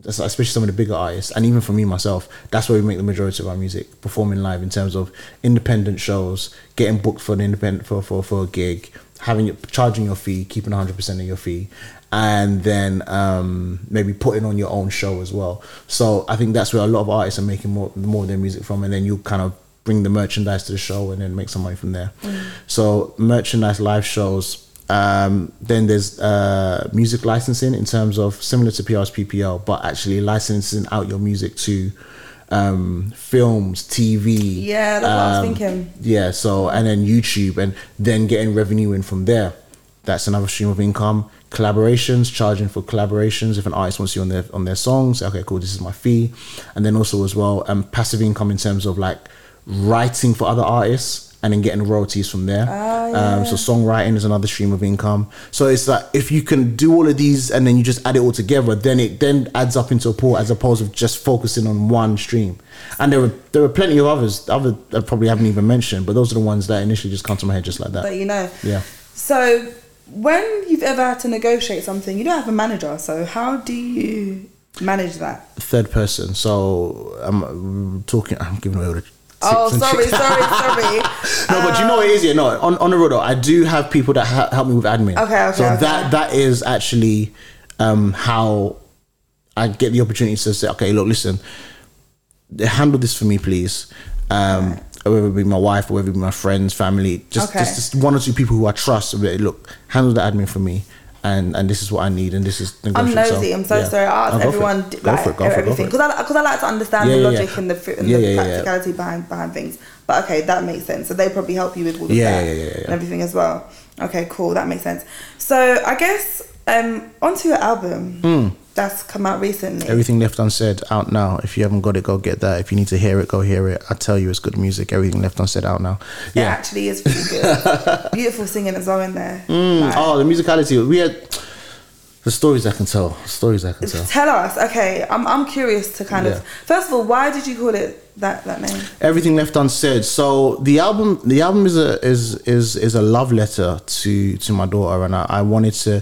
especially some of the bigger artists, and even for me myself, that's where we make the majority of our music, performing live in terms of independent shows, getting booked for an independent for for, for a gig, having charging your fee, keeping 100 percent of your fee, and then um, maybe putting on your own show as well. So I think that's where a lot of artists are making more more of their music from, and then you kind of bring the merchandise to the show and then make some money from there. So merchandise, live shows. Um, then there's uh, music licensing in terms of similar to PRS PPL, but actually licensing out your music to um, films, TV. Yeah, that's what I was um, thinking. Yeah, so and then YouTube and then getting revenue in from there. That's another stream of income. Collaborations, charging for collaborations. If an artist wants you on their on their songs, okay, cool, this is my fee. And then also as well, um, passive income in terms of like writing for other artists and then getting royalties from there. um, so songwriting is another stream of income. So it's like if you can do all of these and then you just add it all together, then it then adds up into a pool as opposed to just focusing on one stream. And there were there were plenty of others, other I probably haven't even mentioned, but those are the ones that initially just come to my head just like that. But you know. Yeah. So when you've ever had to negotiate something, you don't have a manager. So how do you manage that? Third person. So I'm talking. I'm giving away all the. Oh, sorry, sorry, sorry. no, but you know what it is, yeah. No, on on the road, I do have people that ha- help me with admin. Okay, okay, So okay. that that is actually um, how I get the opportunity to say, okay, look, listen, handle this for me, please. Um, Whether it be my wife or whether it be my friends, family, just, Okay. just just one or two people who I trust. Like, Look, handle the admin for me, and and this is what I need, and this is. I'm negotiable." nosy. I'm so yeah. sorry. I ask go for it. everyone like for it, go for it, go for everything because I because I like to understand Yeah, the yeah, yeah. logic and the and the practicality behind behind things. But okay, that makes sense. So they probably help you with all of Yeah, and everything as well. Okay, cool. That makes sense. So I guess um onto your album Hmm. That's come out recently. Everything Left Unsaid out now. If you haven't got it, go get that. If you need to hear it, go hear it. I tell you, it's good music. Everything Left Unsaid out now. It Yeah. actually is pretty good. Beautiful singing as well in there. Mm. Like, Oh, the musicality. We had the stories I can tell. Stories I can tell. Tell us, okay. I'm I'm curious to kind Yeah. of first of all, why did you call it that that name? Everything left unsaid. So the album, the album is a is is is a love letter to to my daughter, and I, I wanted to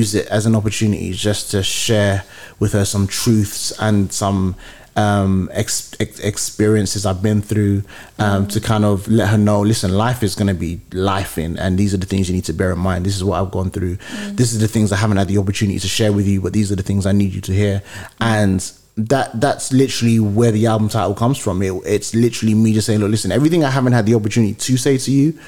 use it as an opportunity just to share with her some truths and some um ex, ex, experiences I've been through um to kind of let her know listen life is going to be life in and these are the things you need to bear in mind. This is what I've gone through. This is the things I haven't had the opportunity to share with you but these are the things I need you to hear. And that that's literally where the album title comes from. It, it's literally me just saying, look, listen, everything I haven't had the opportunity to say to you,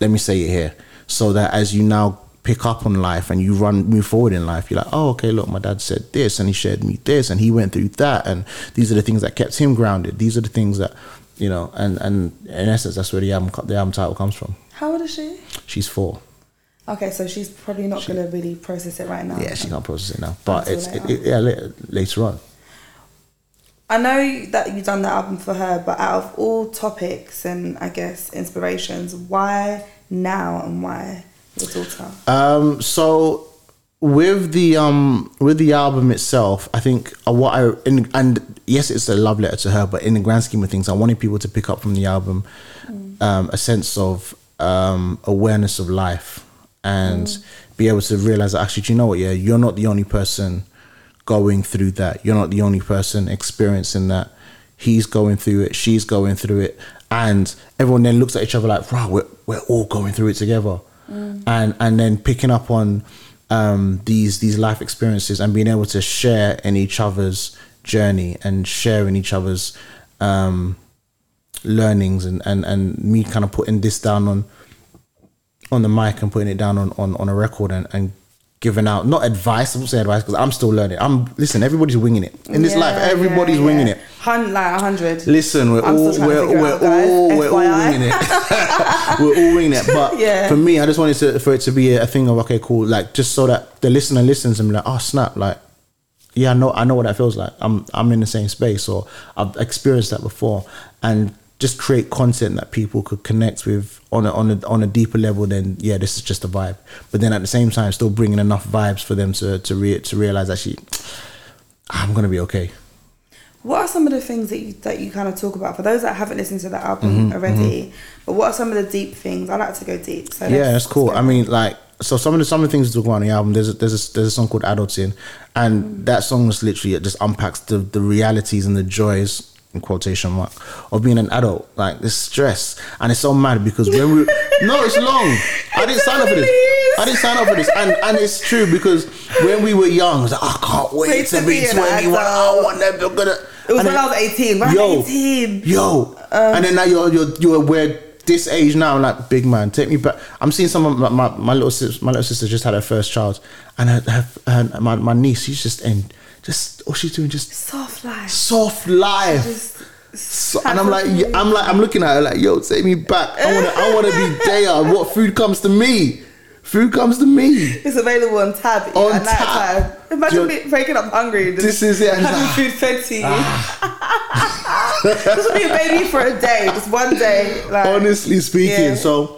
let me say it here, so that as you now pick up on life and you run move forward in life, you're like, oh, okay, look, my dad said this and he shared me this and he went through that and these are the things that kept him grounded. These are the things that you know, and and in essence, that's where the album the album title comes from. How old is she? She's four. Okay, so she's probably not gonna really process it right now. Yeah, she can't process it now, but it's it, later. it, yeah later, later on. I know that you've done the album for her, but out of all topics and I guess inspirations, why now and why Um, so with the um with the album itself, I think uh, what I in, and yes, it's a love letter to her, but in the grand scheme of things, I wanted people to pick up from the album um, a sense of um, awareness of life and be able to realize that actually, do you know what? Yeah, you're not the only person going through that. You're not the only person experiencing that. He's going through it. She's going through it, and everyone then looks at each other like, "Wow, we're we're all going through it together," and and then picking up on um, these these life experiences and being able to share in each other's journey and share in each other's um, learnings and, and and me kind of putting this down on on the mic and putting it down on, on, on a record and, and giving out not advice. I won't say advice because I'm still learning. I'm listen. Everybody's winging it in this Yeah, life. Everybody's yeah, winging yeah. it. Hun- like a hundred. Listen, we're I'm all still trying to we're, we're out, all we're all winging it. we're all winging it. But Yeah. for me, I just wanted to, for it to be a thing of okay, cool, like just so that the listener listens and be like, oh snap, like yeah, I know I know what that feels like. I'm I'm in the same space or I've experienced that before and just create content that people could connect with on a, on a on a deeper level then yeah this is just a vibe but then at the same time still bringing enough vibes for them to to re- to realize actually I'm gonna be okay What are some of the things that you that you kind of talk about for those that haven't listened to the album Mm-hmm, already? But what are some of the deep things? I like to go deep. So yeah, that's cool. I mean, like, so some of the some of the things we talk about on the album. There's a, there's a, there's a song called Adulting, and Mm. that song is literally it just unpacks the the realities and the joys in quotation mark of being an adult. Like the stress, and it's so mad because when we no, it's long. I didn't sign up for this. I didn't sign up for this, and and it's true because when we were young, I was like, I can't wait, Wait to, to be be 21. I want to gonna. It was and when then- I was 18. When I yo, was 18. yo, Um, and then now you're you're you're aware this age now. I'm like, big man, take me back. I'm seeing some of my, my, my little sis, my little sister just had her first child, and her, her, her my my niece, she's just in just all she's doing just Soft life. soft life. Just, So, and I'm like, I'm like, I'm looking at her like, yo, take me back. I wanna, I wanna be there. What food comes to me? Food comes to me. It's available on tab On at night Tab. time. Imagine be- waking up hungry. This is it. Having Ah. food fed to you. Just be a baby for a day, just one day. Like, honestly speaking Yeah. so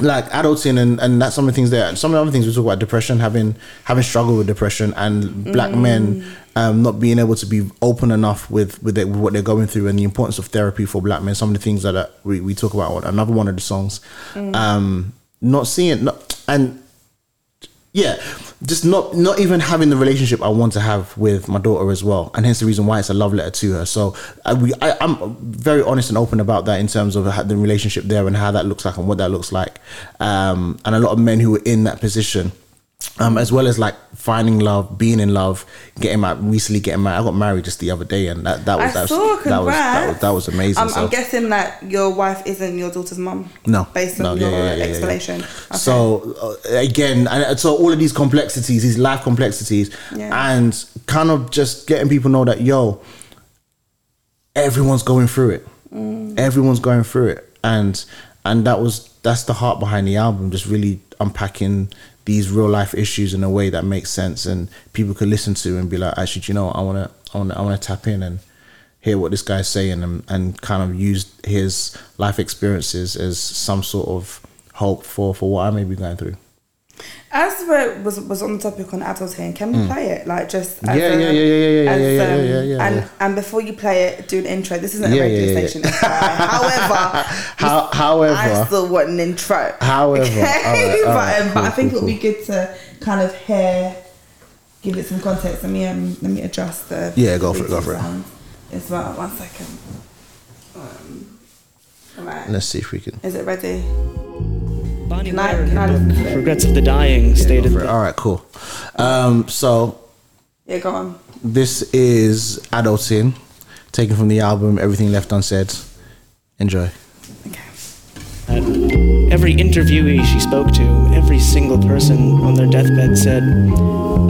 like adulting and and that's some of the things there some of the other things we talk about depression having having struggled with depression and black Mm. men um not being able to be open enough with with, their, with what they're going through and the importance of therapy for black men some of the things that uh, we, we talk about another one of the songs Mm. um not seeing not, and yeah, just not not even having the relationship I want to have with my daughter as well, and hence the reason why it's a love letter to her. So I, we, I, I'm very honest and open about that in terms of the relationship there and how that looks like and what that looks like. Um, and a lot of men who are in that position, um, as well as like finding love, being in love, getting married, recently getting married. I got married just the other day, and that that was that was, that was that was that was amazing. I'm, so. I'm guessing that your wife isn't your daughter's mum. No, Based on no, your yeah, yeah, yeah, explanation. Okay. So uh, again, and so all of these complexities, these life complexities, Yeah. and kind of just getting people know that yo, everyone's going through it. Mm. Everyone's going through it, and and that was that's the heart behind the album. Just really unpacking these real life issues in a way that makes sense and people could listen to and be like, actually, you know? I wanna, I wanna, I wanna tap in and hear what this guy's saying and, and kind of use his life experiences as some sort of hope for for what I may be going through. As we was was on the topic on adulting, can we play it? Like just as Hmm. Yeah, a- yeah, yeah, yeah, yeah, yeah, as, yeah, yeah, um, yeah, yeah, And yeah. and before you play it, do an intro. This isn't a Yeah, radio yeah, yeah, station. FYI. However, How, I still want an intro. However, okay? alright, but, alright, um, but I think cool, it would be good to kind of hear, give it some context. Let me um, let me adjust the Yeah, go for it, go for it. As well, one second. Um, alright. let's see if we can. Is it ready? Bronnie Can I- Ware in can I her listen to book it? Regrets of the Dying stated Go for that All right, cool. Um, so Yeah, go on. this is adulting, taken from the album Everything Left Unsaid. Enjoy. Okay. that every interviewee she spoke to, every single person on their deathbed said,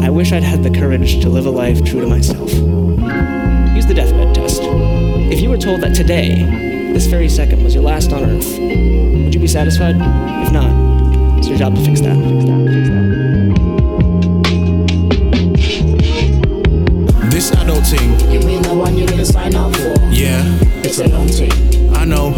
I wish I'd had the courage to live a life true to myself. Use the deathbed test. If you were told that today, this very second, was your last on earth, would you be satisfied? If not, it's your job to fix that. Fix that. Fix that. This adulting, You mean the one you didn't sign up for? yeah, It's a long thing. I know.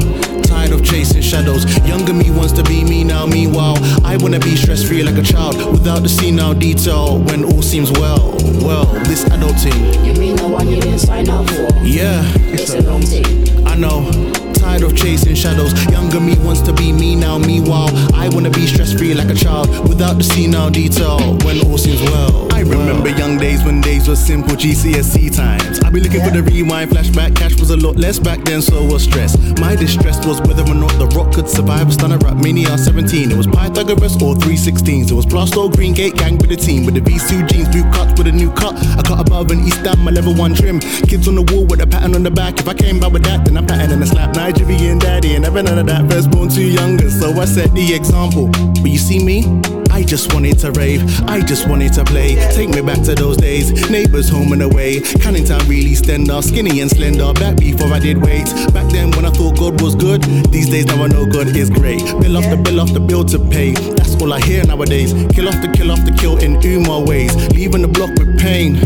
Tired of chasing shadows. Younger me wants to be me now. Meanwhile, I wanna be stress free like a child without the senile detail when all seems well. Well, this adulting, You mean the one you didn't sign up for? yeah, It's a long thing. I know. Tired of chasing shadows. Younger me wants to be me now. Meanwhile, I wanna be stress free like a child without the senile detail when all seems well. I remember young days when days were simple GCSE times. I'd be looking for the rewind flashback. Cash was a lot less back then, so was stress. My distress was whether or not the rock could survive a stunner WrestleMania 17. It was Pythagoras or 316s. It was Plaistow Green Gate gang with a team with the V2 jeans, boot cuts with a new cut. I cut above and East Ham, my level one trim. Kids on the wall with a pattern on the back. If I came back with that, then I'm patterning a slap. Nigerian daddy, and never none of that. Firstborn too younger, so I set the example. But you see me? I just wanted to rave, I just wanted to play. Take me back to those days, neighbors home and away. Canning Town really slender, skinny and slender. Back before I did weights. Back then when I thought God was good, these days now I know God is great. Bill off the bill off the bill to pay. That's all I hear nowadays. Kill off the kill off the kill in Umar ways. Leaving the block with pain.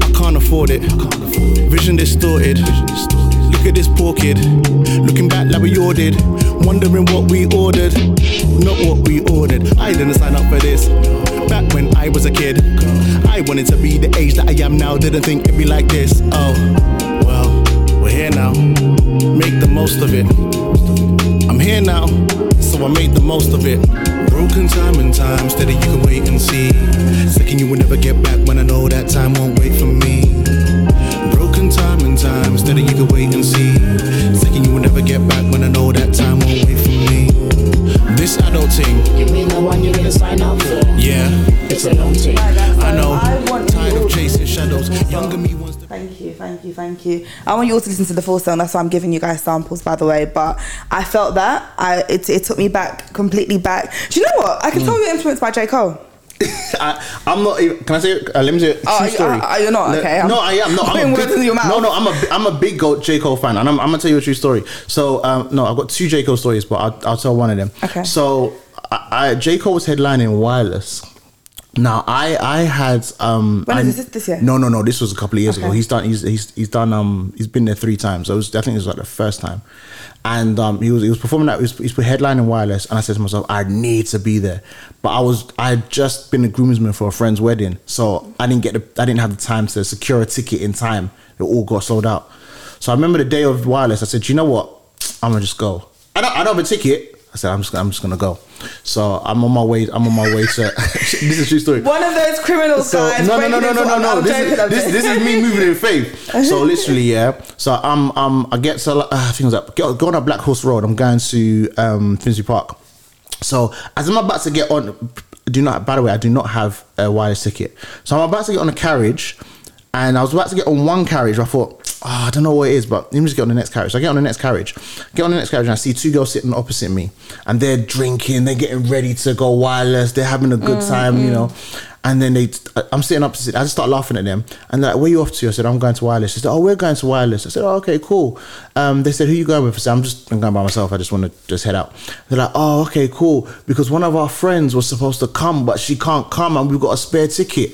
I can't afford it. Vision distorted. Look at this poor kid. Looking back like we ordered. Wondering what we ordered. Not what we ordered. I didn't sign up for this. Back when I was a kid. I wanted to be the age that I am now. Didn't think it'd be like this. Oh. Well, we're here now. Make the most of it. I'm here now, so I made the most of it. Broken time and time, steady you can wait and see. Second you will never get back when I know that time won't wait for me. Broken time and time, steady you can wait and see. Second you will never get back when I know that time won't wait for me. This adult thing, You mean the one you didn't sign up for? yeah, It's a long thing. I know. I want Tired you. of chasing shadows. Younger me wants to. Thank you, thank you, thank you. I want you all to listen to the full song. That's why I'm giving you guys samples, by the way. But I felt that I it, it took me back completely back. Do you know what? I can mm. tell you're influenced by J Cole. I, I'm not. even- Can I say? Uh, let me say a Oh, true you- story. uh, uh, you're not? Okay, I'm no, I am. No, I'm putting a words big, into your mouth. No, no, I'm a I'm a big Go- J Cole fan, and I'm, I'm gonna tell you a true story. So, um, no, I've got two J Cole stories, but I'll, I'll tell one of them. Okay. So, I, I J Cole was headlining Wireless. Now, I I had um. When I, is this? This year? No, no, no. This was a couple of years ago. He's done. He's he's he's done. Um, he's been there three times. So it was, I think it was like the first time, and um, he was he was performing that. he's was, he headlining Wireless, and I said to myself, I need to be there. But I was I had just been a groomsman for a friend's wedding, so I didn't get the I didn't have the time to secure a ticket in time. It all got sold out. So I remember the day of Wireless. I said, you know what? I'm gonna just go. I don't I don't have a ticket. I said I'm just I'm just gonna go. So I'm on my way. I'm on my way to. this is a true story. One of those criminals, So guys. no, no, no, no, no, no, no. This is this, this is me moving in faith. So literally, yeah. So um um I get to uh, I think it was like get- going up Blackhorse Road. I'm going to um Finsbury Park. So as I'm about to get on, do not. By the way, I do not have a wireless ticket. So I'm about to get on a carriage, and I was about to get on one carriage. I thought, oh, I don't know what it is, but let me just get on the next carriage. So I get on the next carriage, get on the next carriage, and I see two girls sitting opposite me, and they're drinking, they're getting ready to go wireless, they're having a good mm, time, you mm. know. And then they, uh, I'm sitting opposite. I just start laughing at them, and they're like, "Where you off to?" I said, "I'm going to wireless." They said, "Oh, we're going to wireless." I said, "Oh, okay, cool." Um, they said, "Who you going with?" I said, "I'm just I'm going by myself. I just want to just head out." They're like, "Oh, okay, cool." Because one of our friends was supposed to come, but she can't come, and we've got a spare ticket.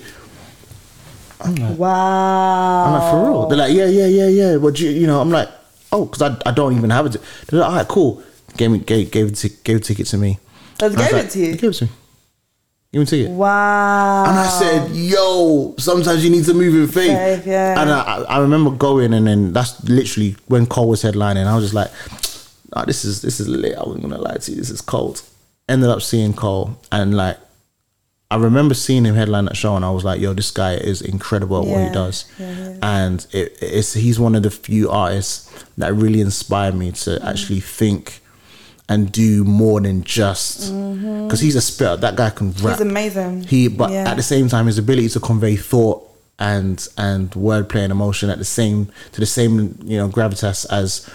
Wow. I'm like, for real? They're like, yeah, yeah, yeah, yeah. What you, you know? I'm like, oh, because I, I don't even have it. They're like, all right, cool. Gave me gave gave the gave the ticket to me. Oh, they And I gave like, it to you? They gave it to me. Give me a ticket. Wow. And I said, yo, sometimes you need to move in faith. Faith, yeah. And I, I I remember going, and then that's literally when Cole was headlining. I was just like, oh, this is this is lit. I wasn't gonna lie to you. This is cold. Ended up seeing Cole, and like, I remember seeing him headline that show, and I was like, yo, this guy is incredible at what he does. yeah, yeah. And it, it's he's one of the few artists that really inspired me to Mm. actually think and do more than just because he's a spitter. That guy can rap. Mm-hmm. He's amazing. He, but Yeah. at the same time, his ability to convey thought and and wordplay and emotion at the same to the same you know gravitas as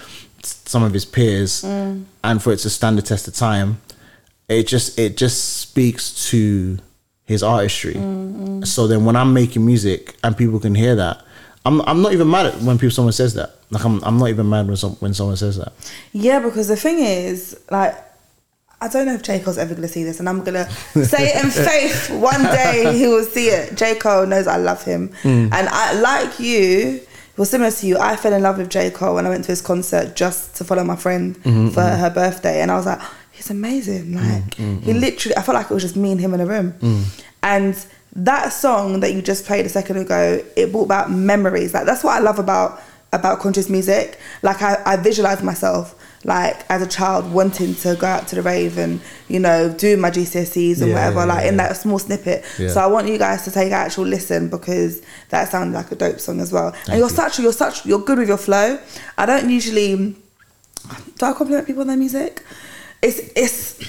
some of his peers, Mm. and for it to stand the test of time, it just it just speaks to his artistry. Mm, So then, when I'm making music and people can hear that, I'm I'm not even mad at when people someone says that. Like I'm I'm not even mad when some when someone says that. Yeah, because the thing is, like, I don't know if J. Cole's ever gonna see this, and I'm gonna say it in faith. One day he will see it. J. Cole knows I love him, Mm. and I like you. Well, similar to you, I fell in love with J. Cole when I went to his concert just to follow my friend Mm-hmm, for her birthday, and I was like, he's amazing. Mm, like Mm, mm. he literally, I felt like it was just me and him in a room, mm. and that song that you just played a second ago, it brought back memories. Like that's what I love about about conscious music. Like I, I visualize myself like as a child wanting to go out to the rave and you know do my GCSEs and Yeah, whatever yeah, like in that small snippet. Yeah. So I want you guys to take an actual listen because that sounded like a dope song as well. and you're you. such you're such you're good with your flow. I don't usually do I compliment people on their music? It's it's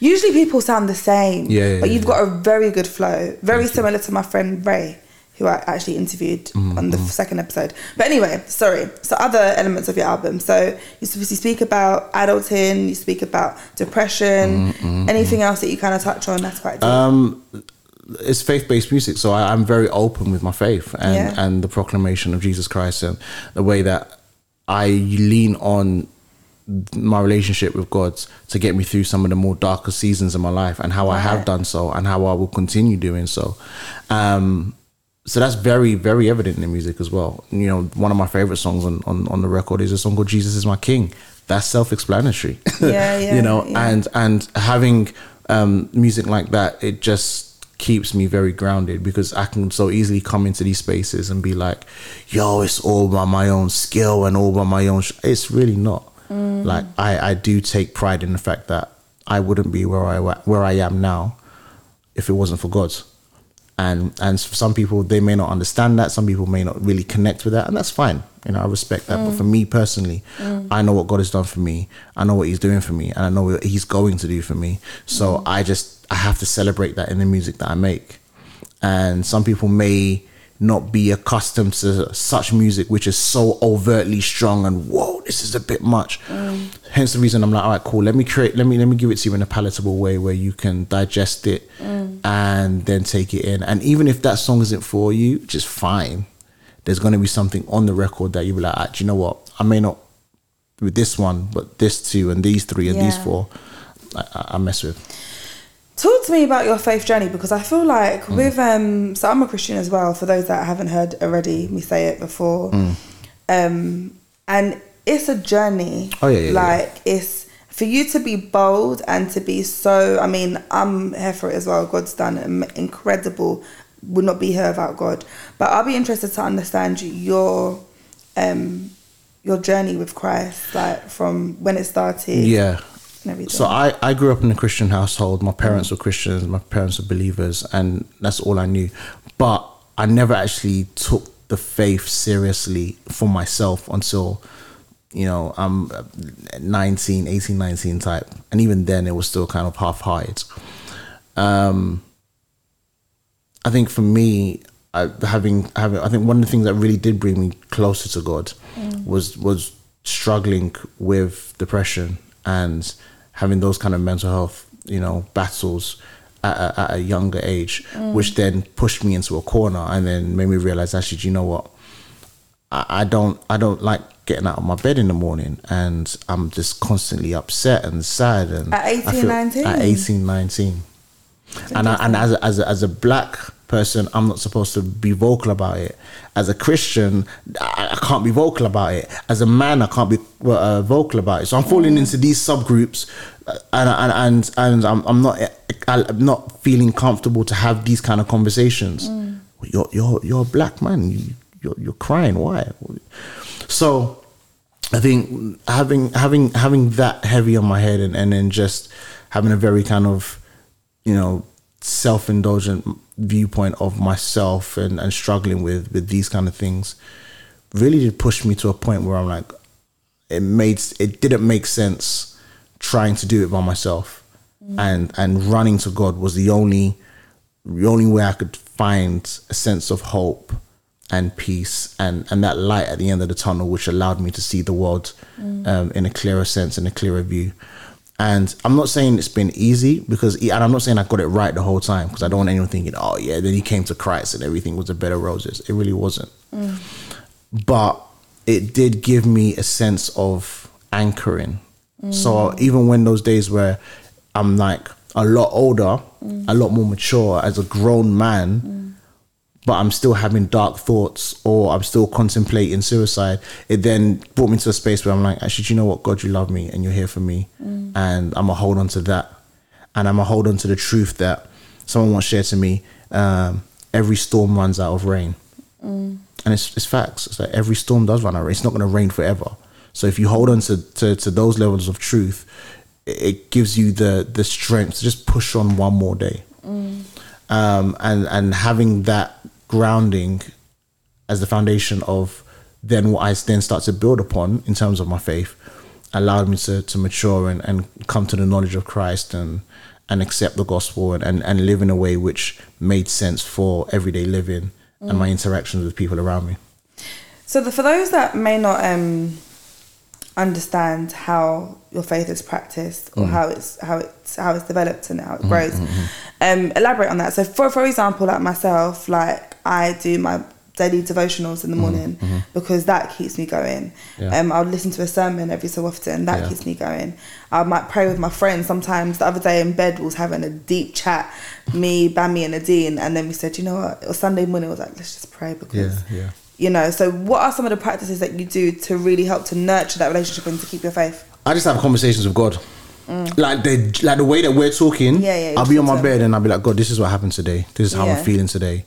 usually people sound the same. Yeah, yeah, but you've yeah. got a very good flow. Very similar to my friend Ray, who I actually interviewed Mm-hmm, on the second episode. But anyway, sorry. So other elements of your album. So you speak about adulting, you speak about depression, anything else that you kind of touch on that's quite deep. Um, it's faith-based music, so I, I'm very open with my faith and Yeah. and the proclamation of Jesus Christ and the way that I lean on my relationship with God to get me through some of the more darker seasons of my life, and how I have done so, and how I will continue doing so. Um, so that's very, very evident in the music as well. You know, one of my favorite songs on, on, on the record is a song called "Jesus Is My King." That's self-explanatory. Yeah, yeah, you know, yeah. and and having um, music like that, it just keeps me very grounded because I can so easily come into these spaces and be like, "Yo, it's all by my own skill and all by my own." Sh-. It's really not. Mm. Like I, I do take pride in the fact that I wouldn't be where I where I am now if it wasn't for God. And and for some people they may not understand that. Some people may not really connect with that, and that's fine. You know, I respect that. But mm. for me personally, mm. I know what God has done for me. I know what He's doing for me, and I know what He's going to do for me. So I just I have to celebrate that in the music that I make. And some people may not be accustomed to such music, which is so overtly strong and whoa, this is a bit much. Hence the reason I'm like, all right, cool. Let me create. Let me let me give it to you in a palatable way where you can digest it and then take it in. And even if that song isn't for you, just fine. There's going to be something on the record that you will be like, ah, do you know what? I may not with this one, but this two and these three and these four, I I mess with. Talk to me about your faith journey because I feel like with um so I'm a Christian as well for those that haven't heard already me say it before. Um and it's a journey. Oh, yeah, yeah, yeah. Like it's for you to be bold and to be so I mean I'm here for it as well. God's done incredible would not be here without God. But I'll be interested to understand your um your journey with Christ like from when it started Yeah. And everything. So I, I grew up in a Christian household. My parents were Christians. My parents were believers, and that's all I knew. But I never actually took the faith seriously for myself until, you know, I'm 19, 18, 19 type. And even then, it was still kind of half-hearted. Um, I think for me, I, having having I think one of the things that really did bring me closer to God was was struggling with depression and having those kind of mental health you know battles at a, at a younger age, mm. which then pushed me into a corner and then made me realize actually, do you know what? I, I don't I don't like getting out of my bed in the morning and I'm just constantly upset and sad and At I 18, 19? at 18 19 and I, and as a, as a, as a black person, I'm not supposed to be vocal about it. As a Christian, I, I can't be vocal about it. As a man, I can't be uh, vocal about it. So I'm falling into these subgroups, uh, and and and, and I'm, I'm not I'm not feeling comfortable to have these kind of conversations. You're you're you're a black man. You, you're you're crying. Why? So I think having having having that heavy on my head and, and then just having a very kind of you know self indulgent viewpoint of myself and, and struggling with with these kind of things really did push me to a point where I'm like it made it didn't make sense trying to do it by myself. And and running to God was the only the only way I could find a sense of hope and peace and and that light at the end of the tunnel which allowed me to see the world um, in a clearer sense and a clearer view and I'm not saying it's been easy because and I'm not saying I got it right the whole time because I don't want anyone thinking oh yeah then he came to Christ and everything was a bed of roses. It really wasn't. Mm. But it did give me a sense of anchoring. Mm. So even when those days where I'm like a lot older, mm. a lot more mature as a grown man, but I'm still having dark thoughts or I'm still contemplating suicide, it then brought me to a space where I'm like, actually, do you know what? God, you love me and you're here for me. And I'm going to hold on to that. And I'm going to hold on to the truth that someone once shared to me um, every storm runs out of rain and it's, it's facts. It's like every storm does run out. of It's not going to rain forever. So if you hold on to, to, to those levels of truth, it, it gives you the the strength to just push on one more day. Um, and and having that grounding as the foundation of then what I then start to build upon in terms of my faith allowed me to, to mature and, and come to the knowledge of Christ and and accept the gospel and, and, and live in a way which made sense for everyday living and my mm. interactions with people around me. So the, for those that may not um, understand how your faith is practiced or mm. how it's how it's how it's developed and how it mm, grows, um, elaborate on that. So for for example, like myself, like I do my daily devotionals in the morning because that keeps me going. Yeah. Um, I'll listen to a sermon every so often. That Yeah. keeps me going. I might pray with my friends. Sometimes the other day in bed we was having a deep chat, me, Bammy, and Nadine, and then we said, you know what? It was Sunday morning. I was like, let's just pray because yeah. you know so what are some of the practices that you do to really help to nurture that relationship and to keep your faith I just have conversations with God. Like the like the way that we're talking. Mm. Yeah, yeah, I'll be on my bed and I'll be like, God, this is what happened today. This is how Yeah. I'm feeling today.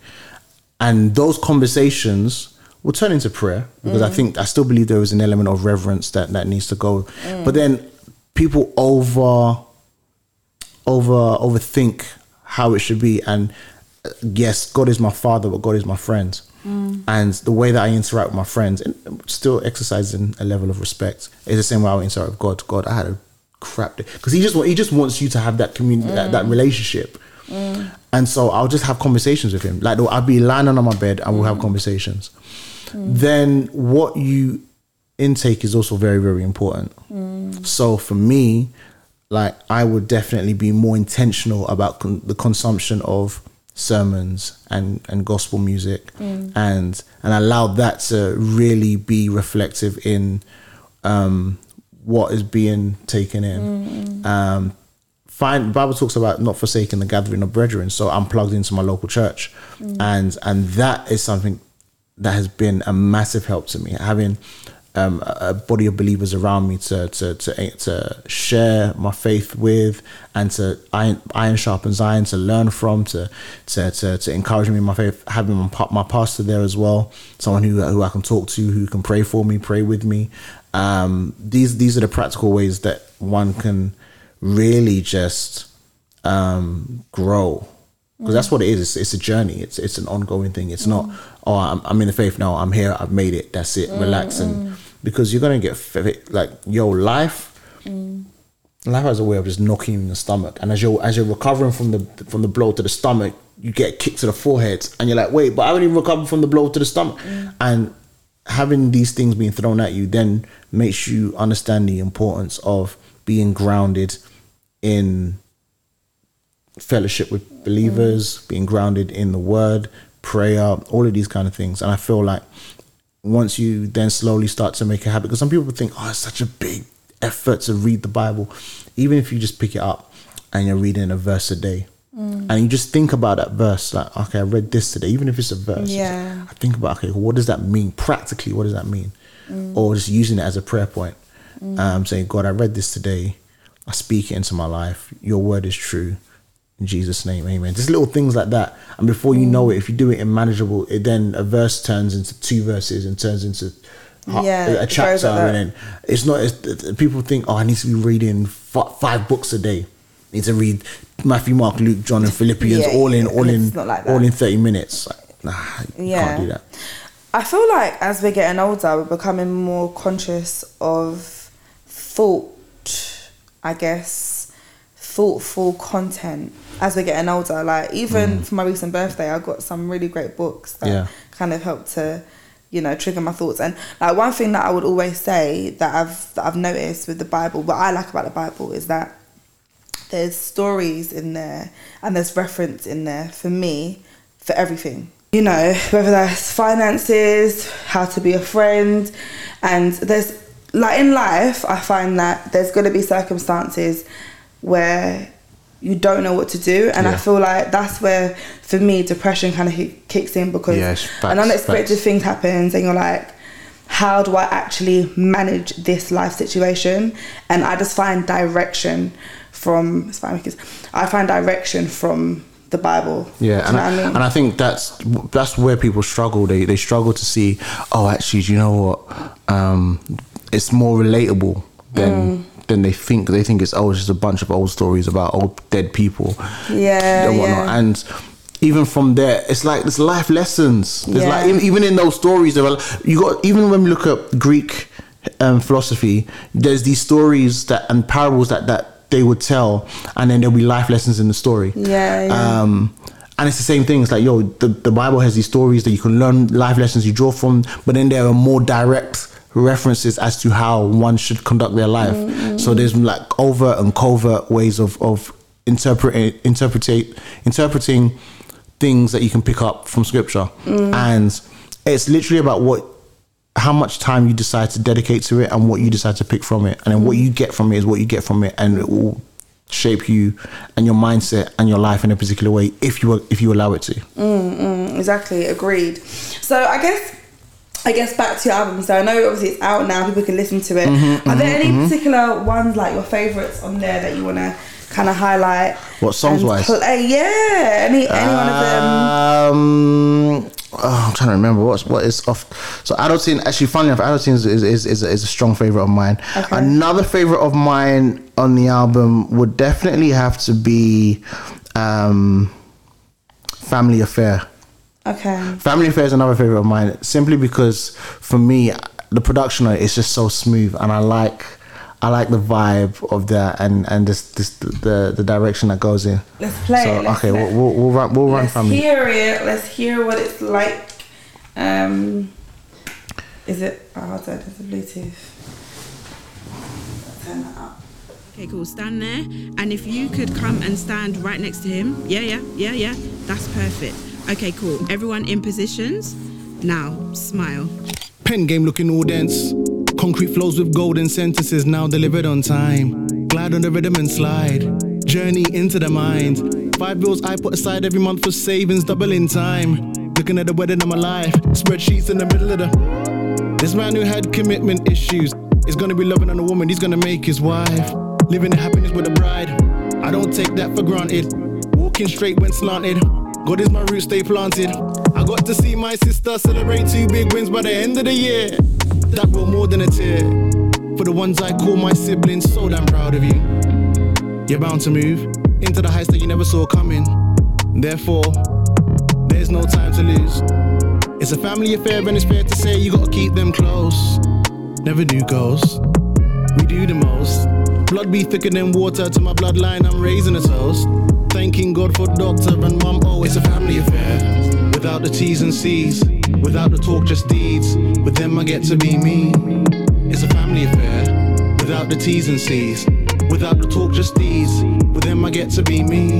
And those conversations will turn into prayer because I Mm. think I still believe there is an element of reverence that that needs to go. Mm. But then people over over overthink how it should be. And uh, yes god is my father but god is my friend. And the way that i interact with my friends and still exercising a level of respect is the same way i interact with god. God i had a crap day. Because he just he just wants you to have that community that, that relationship and so i'll just have conversations with him. Like i'll be lying on my bed and we'll have mm. conversations. Mm. Then what you intake is also very very important. Mm. So for me like i would definitely be more intentional about con- the consumption of sermons and and gospel music and and allow that to really be reflective in um what is being taken in. Mm-hmm. Um find bible talks about not forsaking the gathering of brethren so i'm plugged into my local church. And and that is something that has been a massive help to me having um, a a body of believers around me to to to to share my faith with and to iron, iron sharpens iron to learn from to to to, to encourage me in my faith having my, my pastor there as well someone who who I can talk to who can pray for me pray with me. Um, these these are the practical ways that one can really just um, grow because that's what it is. It's, it's a journey. It's it's an ongoing thing. It's not oh I'm, I'm in the faith now. I'm here. I've made it. That's it. Relax mm, and mm. because you're gonna get like yo life. Mm. Life has a way of just knocking in the stomach, and as you're as you're recovering from the from the blow to the stomach, you get kicked to the forehead, and you're like, wait, but I haven't even recovered from the blow to the stomach, and having these things being thrown at you then makes you understand the importance of being grounded in fellowship with believers, mm. being grounded in the word, prayer, all of these kind of things. And I feel like once you then slowly start to make a habit, because some people think, oh, it's such a big effort to read the Bible. Even if you just pick it up and you're reading a verse a day. Mm. And you just think about that verse, like, okay, I read this today, even if it's a verse. Yeah. like, I think about, okay, what does that mean? Practically, what does that mean? Mm. Or just using it as a prayer point. Um, saying, God, I read this today. I speak it into my life. Your word is true. In Jesus' name, amen. Just little things like that. And before you know it, if you do it in manageable, it then a verse turns into two verses and turns into Yeah, a, it a goes chapter. and then it's not, it's, people think, oh, I need to be reading f- five books a day. I need to read Matthew, Mark, Luke, John, and Philippians Yeah, all in, all in, like all in 30 minutes. Like, nah, you Yeah. can't do that. I feel like as we're getting older, we're becoming more conscious of thought, I guess, thoughtful content as we're getting older. Like, even mm. for my recent birthday, I got some really great books that Yeah. kind of helped to, you know, trigger my thoughts. And like one thing that I would always say that I've that I've noticed with the Bible, what I like about the Bible is that there's stories in there and there's reference in there for me for everything. You know, whether that's finances, how to be a friend, and there's like in life, I find that there's going to be circumstances where you don't know what to do, and I feel like that's where, for me, depression kind of kicks in because Yes, an unexpected facts. thing happens, and you're like, how do I actually manage this life situation? And I just find direction from it's fine because I find direction from the Bible. Yeah, and I, I mean? and I think that's that's where people struggle. They they struggle to see. Oh, actually, do you know what? Um, it's more relatable than Mm. than they think. They think it's oh, it's just a bunch of old stories about old dead people. Yeah, and whatnot. yeah. And even from there, it's like there's life lessons. There's Yeah. like even, even in those stories, there are, you got even when we look at Greek um, philosophy, there's these stories that and parables that that they would tell, and then there'll be life lessons in the story. Yeah, yeah. Um, and it's the same thing. It's like, yo, the, the Bible has these stories that you can learn life lessons you draw from, but then there are more direct references as to how one should conduct their life. So there's like overt and covert ways of, of interpreting, interpretate, interpreting things that you can pick up from scripture. And it's literally about what how much time you decide to dedicate to it and what you decide to pick from it. And then what you get from it is what you get from it and it will shape you and your mindset and your life in a particular way if you if you allow it to. Mm, mm, exactly agreed so i guess I guess back to your album. So I know obviously it's out now. People can listen to it. Mm-hmm, Are there any particular ones like your favorites on there that you want to kind of highlight? What, songs-wise? and Play? Yeah, any any one of them. Um, oh, I'm trying to remember what's what is off. So Adulting, actually, funny enough, Adulting is is, is, is, a, is a strong favorite of mine. Okay. Another favorite of mine on the album would definitely have to be um, Family Affair. Okay. Family Affair is another favorite of mine, simply because for me, the production is just so smooth, and I like. I like the vibe of that and and this this the the direction that goes in. Let's play So it. Let's okay, play we'll, we'll we'll run we'll run Let's hear it. Let's hear what it's like. Um, is it? Oh, hold on. There's a Bluetooth. Turn that up. Okay, cool. Stand there, and if you could come and stand right next to him. Yeah, yeah, yeah, yeah. That's perfect. Okay, cool. Everyone in positions. Now, smile. Pen game looking all dense. Concrete flows with golden sentences now delivered on time. Glide on the rhythm and slide. Journey into the mind. Five bills I put aside every month for savings, double in time. Looking at the wedding of my life. Spreadsheets in the middle of the. This man who had commitment issues is gonna be loving on a woman, he's gonna make his wife. Living in happiness with a bride. I don't take that for granted. Walking straight when slanted. God is my root, stay planted. I got to see my sister celebrate two big wins by the end of the year. That brought more than a tear. For the ones I call my siblings, so damn proud of you. You're bound to move into the heights that you never saw coming. Therefore, there's no time to lose. It's a family affair, and it's fair to say you gotta keep them close. Never do ghosts. We do the most. Blood be thicker than water to my bloodline. I'm raising a toast. Thanking God for doctor and mum. Oh, it's a family affair. Without the T's and C's, without the talk, just deeds. With them, I get to be me. It's a family affair. Without the T's and C's, without the talk, just deeds. With them, I get to be me.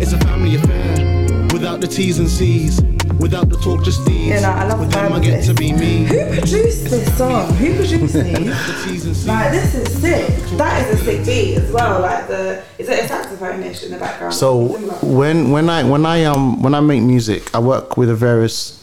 It's a family affair. Without the T's and C's, without the talk, just deeds. Yeah, no, I love With the them, I get to be me. Who produced this song? Who produced these? The T's and C's. Like this is sick. That is a sick beat as well. Like the is it a saxophone-ish in the background? So when when I when I um when I make music, I work with a various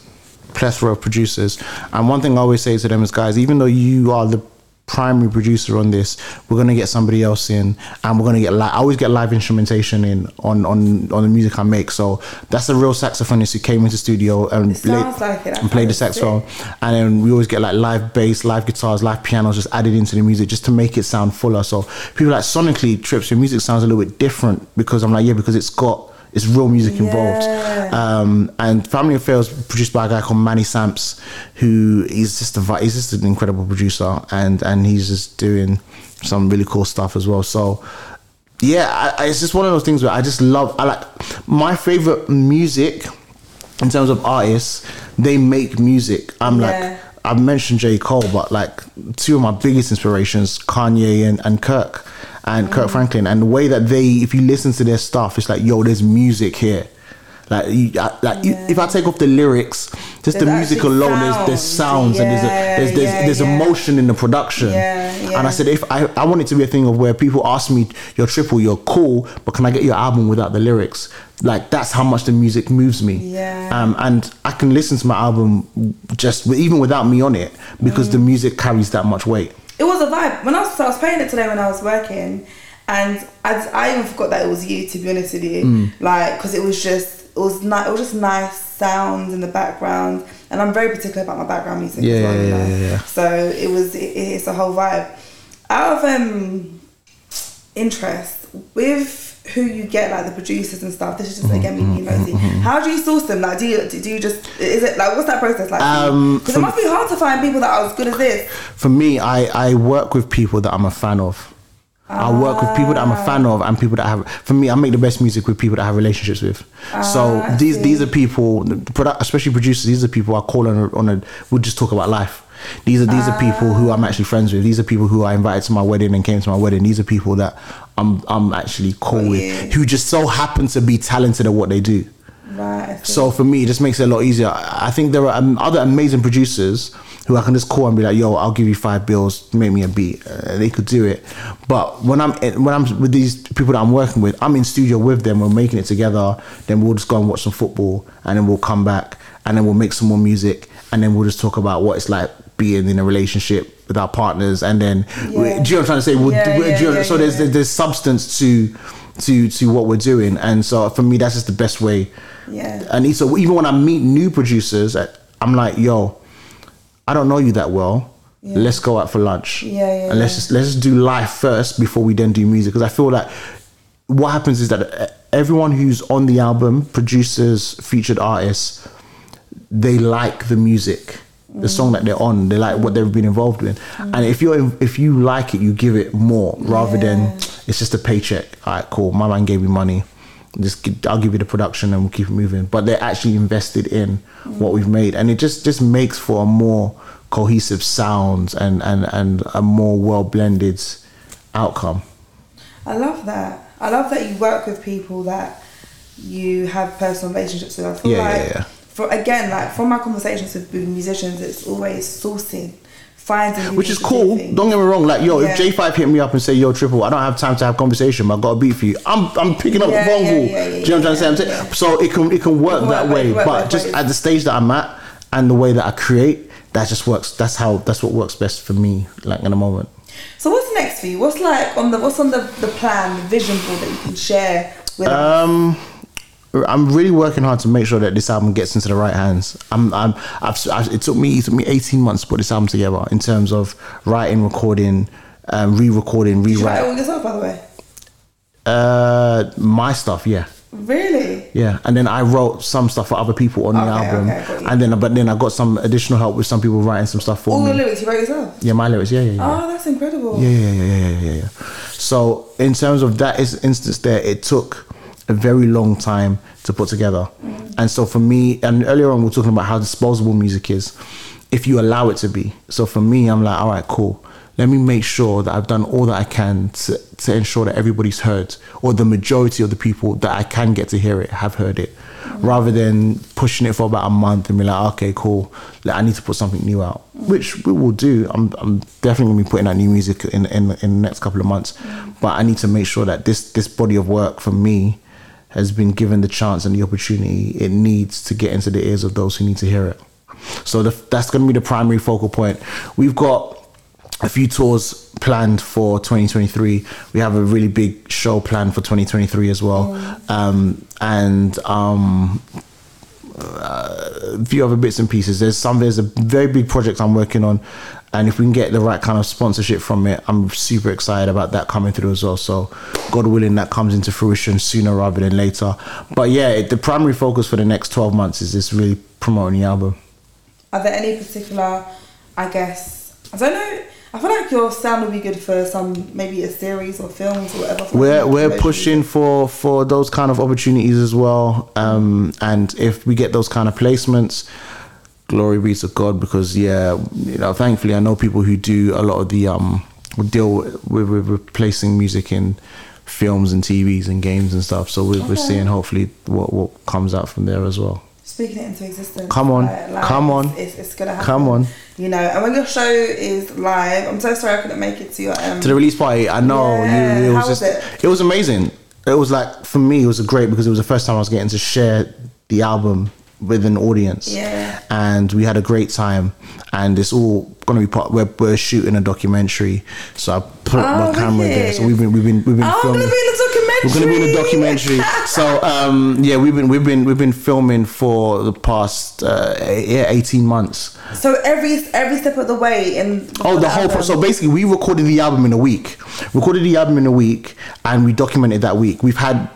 plethora of producers, and one thing I always say to them is, guys, even though you are the primary producer on this, we're gonna get somebody else in, and we're gonna get li- I always get live instrumentation in on on on the music I make. So that's a real saxophonist who came into studio and sounds like. And played the saxophone, and then we always get like live bass, live guitars, live pianos just added into the music just to make it sound fuller. So people like sonically trips your music sounds a little bit different because I'm like yeah because it's got it's real music involved. Yeah. Um, and Family Affairs produced by a guy called Manny Samps, who is just a he's just an incredible producer, and and he's just doing some really cool stuff as well. So yeah, I, I, it's just one of those things where I just love. I like my favorite music in terms of artists. They make music. I'm Yeah. like. I've mentioned J. Cole, but like two of my biggest inspirations, Kanye and, and Kirk and. Kirk Franklin, and the way that they, if you listen to their stuff, it's like, yo, there's music here. Like, you, I, like you, if I take off the lyrics, just the music alone, there's, there's sound. sounds and there's a, there's there's, yeah, there's yeah. emotion in the production. Yeah, And. I said, if I, I want it to be a thing of where people ask me, you're triple, you're cool, but can I get your album without the lyrics? Like that's how much the music moves me. Yeah. Um, and I can listen to my album just even without me on it because Mm. the music carries that much weight. It was a vibe. When I was, I was playing it today when I was working, and I, I even forgot that it was you. To be honest with you, Mm. like because it was just it was nice. It was just nice sounds in the background, and I'm very particular about my background music. Yeah, as well, yeah, you know? yeah, yeah. So it was it, it's a whole vibe. Out of um interest with who you get like the producers and stuff. This is just again me mm-hmm, being nosy. Mm-hmm, mm-hmm. How do you source them? Like, do you do you just is it like what's that process like? Um, Because it must be hard to find people that are as good as this. For me, I, I work with people that I'm a fan of. I work with people that I'm a fan of and people that have. For me, I make the best music with people that I have relationships with. Ah, so these these are people, especially producers. These are people I call on a, on a. We'll just talk about life. These are these are people who ah. I'm actually friends with. These are people who I invited to my wedding and came to my wedding. These are people that I'm I'm actually cool Got with, who just so happen to be talented at what they do. Right. So for me, it just makes it a lot easier. I think there are um, other amazing producers who I can just call and be like, "Yo, I'll give you five bills, make me a beat." Uh, they could do it, but when I'm when I'm with these people that I'm working with, I'm in studio with them. We're making it together. Then we'll just go and watch some football, and then we'll come back, and then we'll make some more music, and then we'll just talk about what it's like being in a relationship with our partners, and then we- do you know what I'm trying to say? We'll, Yeah, yeah, you know- yeah, so there's yeah. there's substance to to to what we're doing, and so for me, that's just the best way. Yeah. And so even when I meet new producers, I'm like, yo, I don't know you that well. Let's go out for lunch. Yeah, yeah, And let's yeah. just let's just do life first before we then do music. Because I feel like what happens is that uh, everyone who's on the album, producers, featured artists, they like the music, the song that they're on. They like what they've been involved with. And if you're if you like it, you give it more rather than it's just a paycheck. All right, cool. My man gave me money. Just gi- I'll give you the production and we'll keep it moving. But they're actually invested in what we've made, and it just just makes for a more cohesive sound and and and a more well blended outcome. I love that. I love that you work with people that you have personal relationships with. I feel Yeah, yeah, yeah. For again, like from my conversations with, musicians, it's always sourcing, finding, Which is cool. things. Don't get me wrong. Like, yo, Yeah. if J5 hit me up and say, yo, Triple, I don't have time to have conversation, but I got a beat for you. I'm, I'm picking up Yeah, the phone yeah, yeah, Do you know what I'm trying to say? So it can, it can work can that way. work but just ways. at the stage that I'm at and the way that I create, that just works. That's how, that's what works best for me, like in a moment. So what's next for you? What's like on the what's on the, the plan, the vision board that you can share with us? Um, I'm really working hard to make sure that this album gets into the right hands. I'm, I'm, I've, I've, it took me, it took me 18 months to put this album together in terms of writing, recording, um, re-recording, Did you write it rewrite. all yourself, by the way? Uh, my stuff, yeah. Really? Yeah, and then I wrote some stuff for other people on the Okay, album, okay, got you. and then but then I got some additional help with some people writing some stuff for All me. the lyrics you wrote yourself? yeah, my lyrics. Yeah, yeah, yeah. Oh, that's incredible. Yeah, yeah, yeah, yeah, yeah, yeah. So in terms of that is instance there, it took a very long time to put together. And so for me, and earlier on we are talking about how disposable music is, if you allow it to be. So for me, I'm like, all right, cool. Let me make sure that I've done all that I can to, to ensure that everybody's heard, or the majority of the people that I can get to hear it have heard it, rather than pushing it for about a month and be like, okay, cool, like, I need to put something new out, which we will do. I'm, I'm definitely gonna be putting out new music in, in in the next couple of months, but I need to make sure that this this body of work for me has been given the chance and the opportunity it needs to get into the ears of those who need to hear it. So the, that's going to be the primary focal point. We've got a few tours planned for 2023. We have a really big show planned for 2023 as well, um, and um, a few other bits and pieces. There's some. There's a very big project I'm working on, and if we can get the right kind of sponsorship from it, I'm super excited about that coming through as well. So, God willing, that comes into fruition sooner rather than later. But yeah, it, the primary focus for the next 12 months is this really promoting the album. Are there any particular, I guess, I don't know. I feel like your sound would be good for some, maybe a series or films or whatever. for we're we're pushing for for those kind of opportunities as well um and if we get those kind of placements glory be to god because yeah you know thankfully i know people who do a lot of the um deal with, with replacing music in films and tvs and games and stuff so we're, we're seeing hopefully what what comes out from there as well Speaking it into existence. Come on, come on, It's, it's gonna happen. come on. You know, and when your show is live, I'm so sorry I couldn't make it to your um. to the release party. I know Yeah, you, it was how was just it? was amazing. It was like for me, it was great because it was the first time I was getting to share the album with an audience. Yeah. and we had a great time. And it's all gonna be part. We're, we're shooting a documentary, so I put Oh, my camera there. So we've been we've been we've been Oh, filming. gonna be in the documentary. We're gonna be in the documentary. so um, yeah, we've been we've been we've been filming for the past uh, yeah eighteen months. So every every step of the way in. Oh, the whole. Pro- so basically, we recorded the album in a week. Recorded the album in a week, and we documented that week. We've had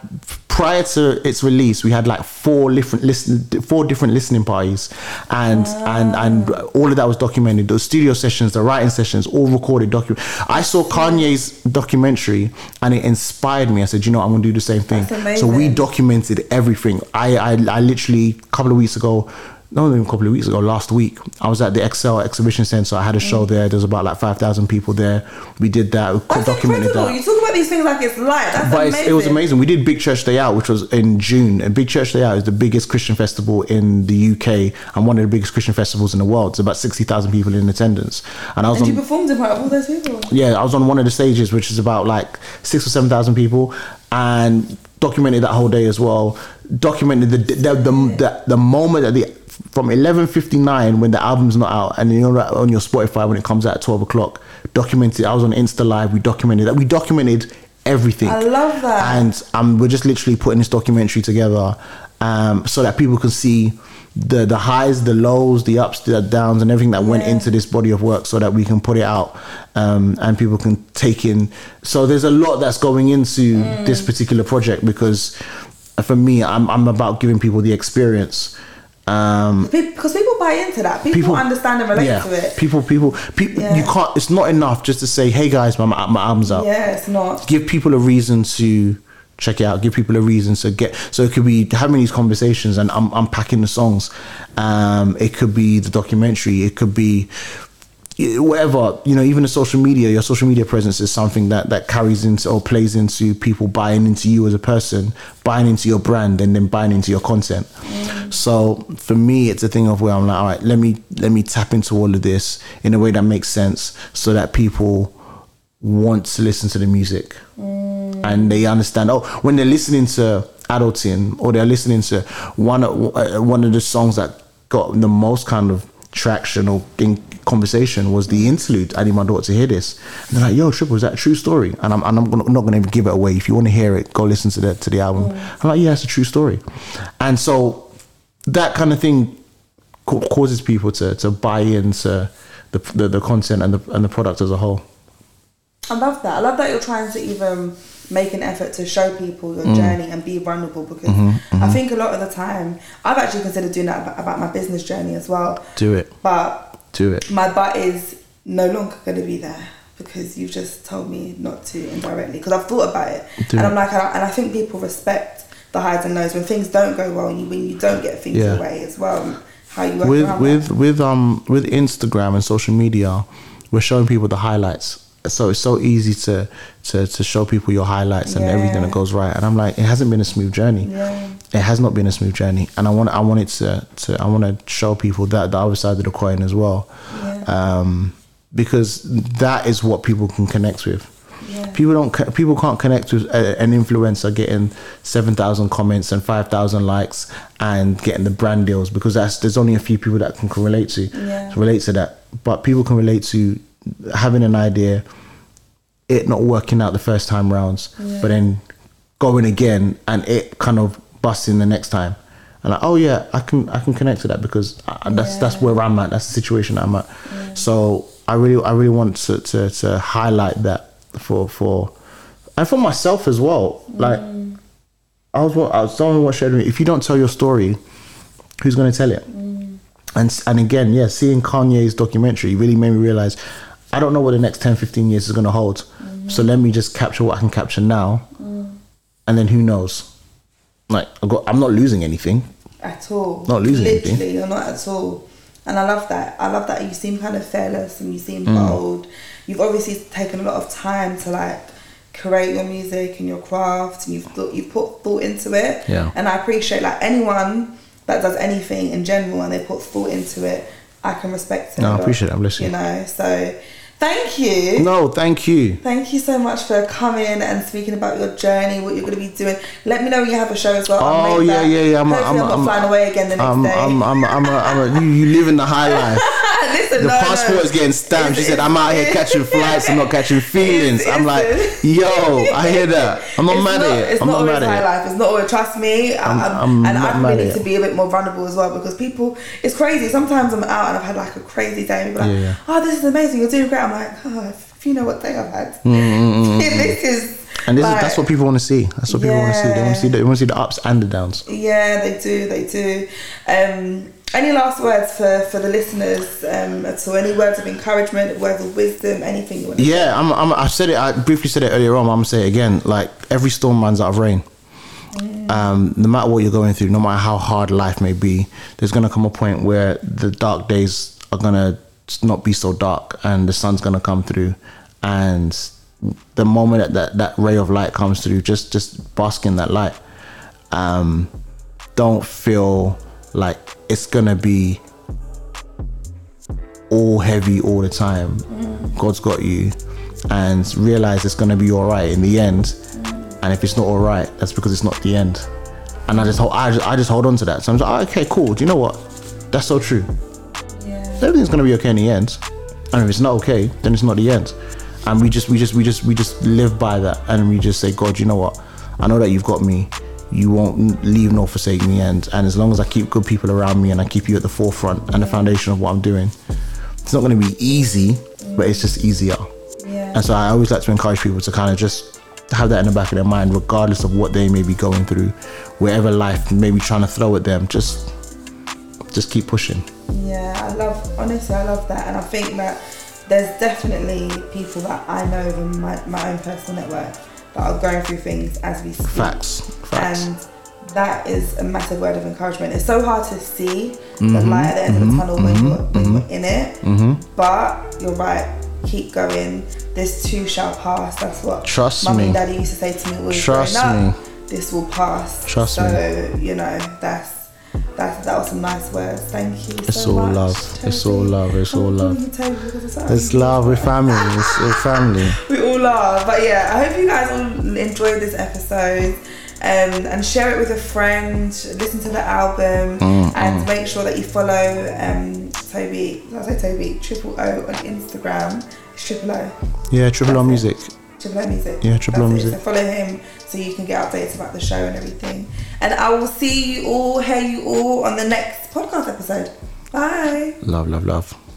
prior to its release, we had like four different listen, four different listening parties, and and and ah. all of that was documented. Those studio sessions, the writing sessions, all recorded. Document. I saw Kanye's documentary, and it inspired me. I said, you know, I'm gonna do the same thing. So we documented everything. I I, I literally a couple of weeks ago. No, even a couple of weeks ago, last week, I was at the Excel Exhibition Center. I had a show mm. there. There's about like five thousand people there. We did that. We That's documented incredible. that You talk about these things like it's live. That's but amazing. it was amazing. We did Big Church Day Out, which was in June. And Big Church Day Out is the biggest Christian festival in the UK and one of the biggest Christian festivals in the world. It's about sixty thousand people in attendance. And I was And on you performed in front of all those people. yeah, I was on one of the stages, which is about like six or seven thousand people, and documented that whole day as well. Documented the the the, the, the moment that the from eleven fifty nine when the album's not out, and you're on your Spotify when it comes out at twelve o'clock. Documented. I was on Insta Live. We documented that. We documented everything. I love that. And um, we're just literally putting this documentary together, um, so that people can see the the highs, the lows, the ups, the downs, and everything that went Yeah. into this body of work, so that we can put it out, um, and people can take in. So there's a lot that's going into Mm. this particular project because, for me, I'm I'm about giving people the experience. Um, because people buy into that. People, understand and relate yeah, to it. People, people, people. Yeah. You can't. It's not enough just to say, "Hey guys, my my album's out." yeah, it's not. give people a reason to check it out give people a reason to get so it could be having these conversations and um, unpacking the songs um it could be the documentary it could be whatever you know even the social media your social media presence is something that that carries into or plays into people buying into you as a person buying into your brand and then buying into your content. So for me it's a thing of where i'm like all right let me let me tap into all of this in a way that makes sense so that people want to listen to the music. And they understand. Oh when they're listening to adulting or they're listening to one of uh, one of the songs that got the most kind of traction or in conversation was the interlude i need my daughter to hear this. And they're like yo triple is that a true story? And i'm, and I'm gonna, not going to give it away. If you want to hear it go listen to the to the album. I'm like yeah it's a true story. And so that kind of thing ca- causes people to to buy into the, the the content and the and the product as a whole. I love that. I love that you're trying to even make an effort to show people Mm. your journey and be vulnerable because Mm-hmm, I think a lot of the time I've actually considered doing that about my business journey as well. do it. But do it my butt is no longer going to be there because you've just told me not to indirectly because I've thought about it Do and. I'm like and I, and I think people respect the highs and lows when things don't go well and you, when you don't get things Yeah. your way as well how you work with with that. with um with Instagram and social media, we're showing people the highlights. So it's so easy to to to show people your highlights and everything that goes right. And I'm like, it hasn't been a smooth journey. Yeah. It has not been a smooth journey, and I want I want it to to I want to show people that the other side of the coin as well, um, because that is what people can connect with. People don't. People can't connect with a, an influencer getting seven thousand comments and five thousand likes and getting the brand deals because that's there's only a few people that can, can relate to Yeah. relate to that. But people can relate to having an idea, it not working out the first time rounds, but then going again and it kind of busting the next time. And like, oh yeah, I can I can connect to that because I, that's that's where I'm at. That's the situation I'm at. So I really I really want to, to to highlight that for for and for myself as well. Mm. Like I was I was someone was sharing if you don't tell your story, who's going to tell it? Mm. And and again, yeah, seeing Kanye's documentary really made me realize I don't know what the next 10, 15 years is going to hold. Mm-hmm. So let me just capture what I can capture now, mm. and then who knows? Like I got, I'm not losing anything. at all. Not losing Literally, anything. you're not at all. And I love that. I love that you seem kind of fearless and you seem Mm. bold. You've obviously taken a lot of time to like create your music and your craft, and you've thought, you've put thought into it. Yeah. And I appreciate like anyone that does anything in general and they put thought into it. I can respect it. No, I appreciate it. I'm listening. You know, so thank you. No, thank you. Thank you so much for coming and speaking about your journey, what you're going to be doing. Let me know when you have a show as well. Oh yeah, yeah, yeah. I'm, Hopefully I'm, not flying away again the next I'm, day. I'm, I'm, I'm, a, I'm a, you, you live in the high life. Listen, The no, passport no. is getting stamped. She said, "I'm out here catching flights and not catching feelings." It's- I'm like, "Yo, I hear that. I'm not mad not, at it. It's I'm not, not always mad high at it." life. It's not always. Trust me, I'm, I'm- I'm, I'm and I'm mad to be a bit more vulnerable as well because people. It's crazy. Sometimes I'm out and I've had like a crazy day. And people are like, yeah. "Oh, this is amazing. You're doing great." I'm like, "Oh, if you know what day I've had, this is." Mm, And this like, is, that's what people want to see. That's what people want to see. They want to see. The, they want to see the ups and the downs. Yeah, they do. They do. Um, any last words for, for the listeners um, at all? Any words of encouragement, words of wisdom, anything you want to Yeah, I'm, I'm, I said it. I briefly said it earlier on. but I'm gonna say it again. Like every storm runs out of rain. Um, no matter what you're going through, no matter how hard life may be, there's gonna come a point where the dark days are gonna not be so dark, and the sun's gonna come through. And the moment that that, that ray of light comes through, just just bask in that light. Um, don't feel like it's gonna be all heavy all the time. God's got you, and realize it's gonna be all right in the end. And if it's not all right, that's because it's not the end. And I just hold, I just, I just hold on to that. So I'm like, oh, okay, cool. Do you know what? That's so true. Everything's gonna be okay in the end. And if it's not okay, then it's not the end. And we just we just we just we just live by that and we just say, God, you know what? I know that you've got me. You won't leave nor forsake me and and as long as I keep good people around me and I keep you at the forefront and the foundation of what I'm doing, it's not gonna be easy, but it's just easier. Yeah. And so I always like to encourage people to kind of just have that in the back of their mind, regardless of what they may be going through, wherever life may be trying to throw at them, just just keep pushing. Yeah, I love honestly, I love that, and I think that there's definitely people that I know in my, my own personal network that are going through things as we speak. Facts. Facts. And that is a massive word of encouragement. It's so hard to see the Mm-hmm. light at the end of the mm-hmm, mm-hmm, tunnel when, you're, when you're mm-hmm, in it. But you're right. Keep going. This too shall pass. That's what Trust mummy me. and daddy used to say to me Trust up. This will pass. Trust so, me. you know, that's that's that was some nice words. Thank you. It's all much, love. It's all love. It's all love. you Toby because it's love. We're family. It's, it's family. we all are. But yeah, I hope you guys all enjoyed this episode. Um, and share it with a friend. Listen to the album Mm, and make sure that you follow um, Toby. I say Toby Triple O on Instagram. It's Triple O. Yeah, Triple O Music. Triple O Music. Yeah, Triple O That's. Music. So follow him so you can get updates about the show and everything. And I will see you all, hear you all on the next podcast episode. Bye. Love, love, love.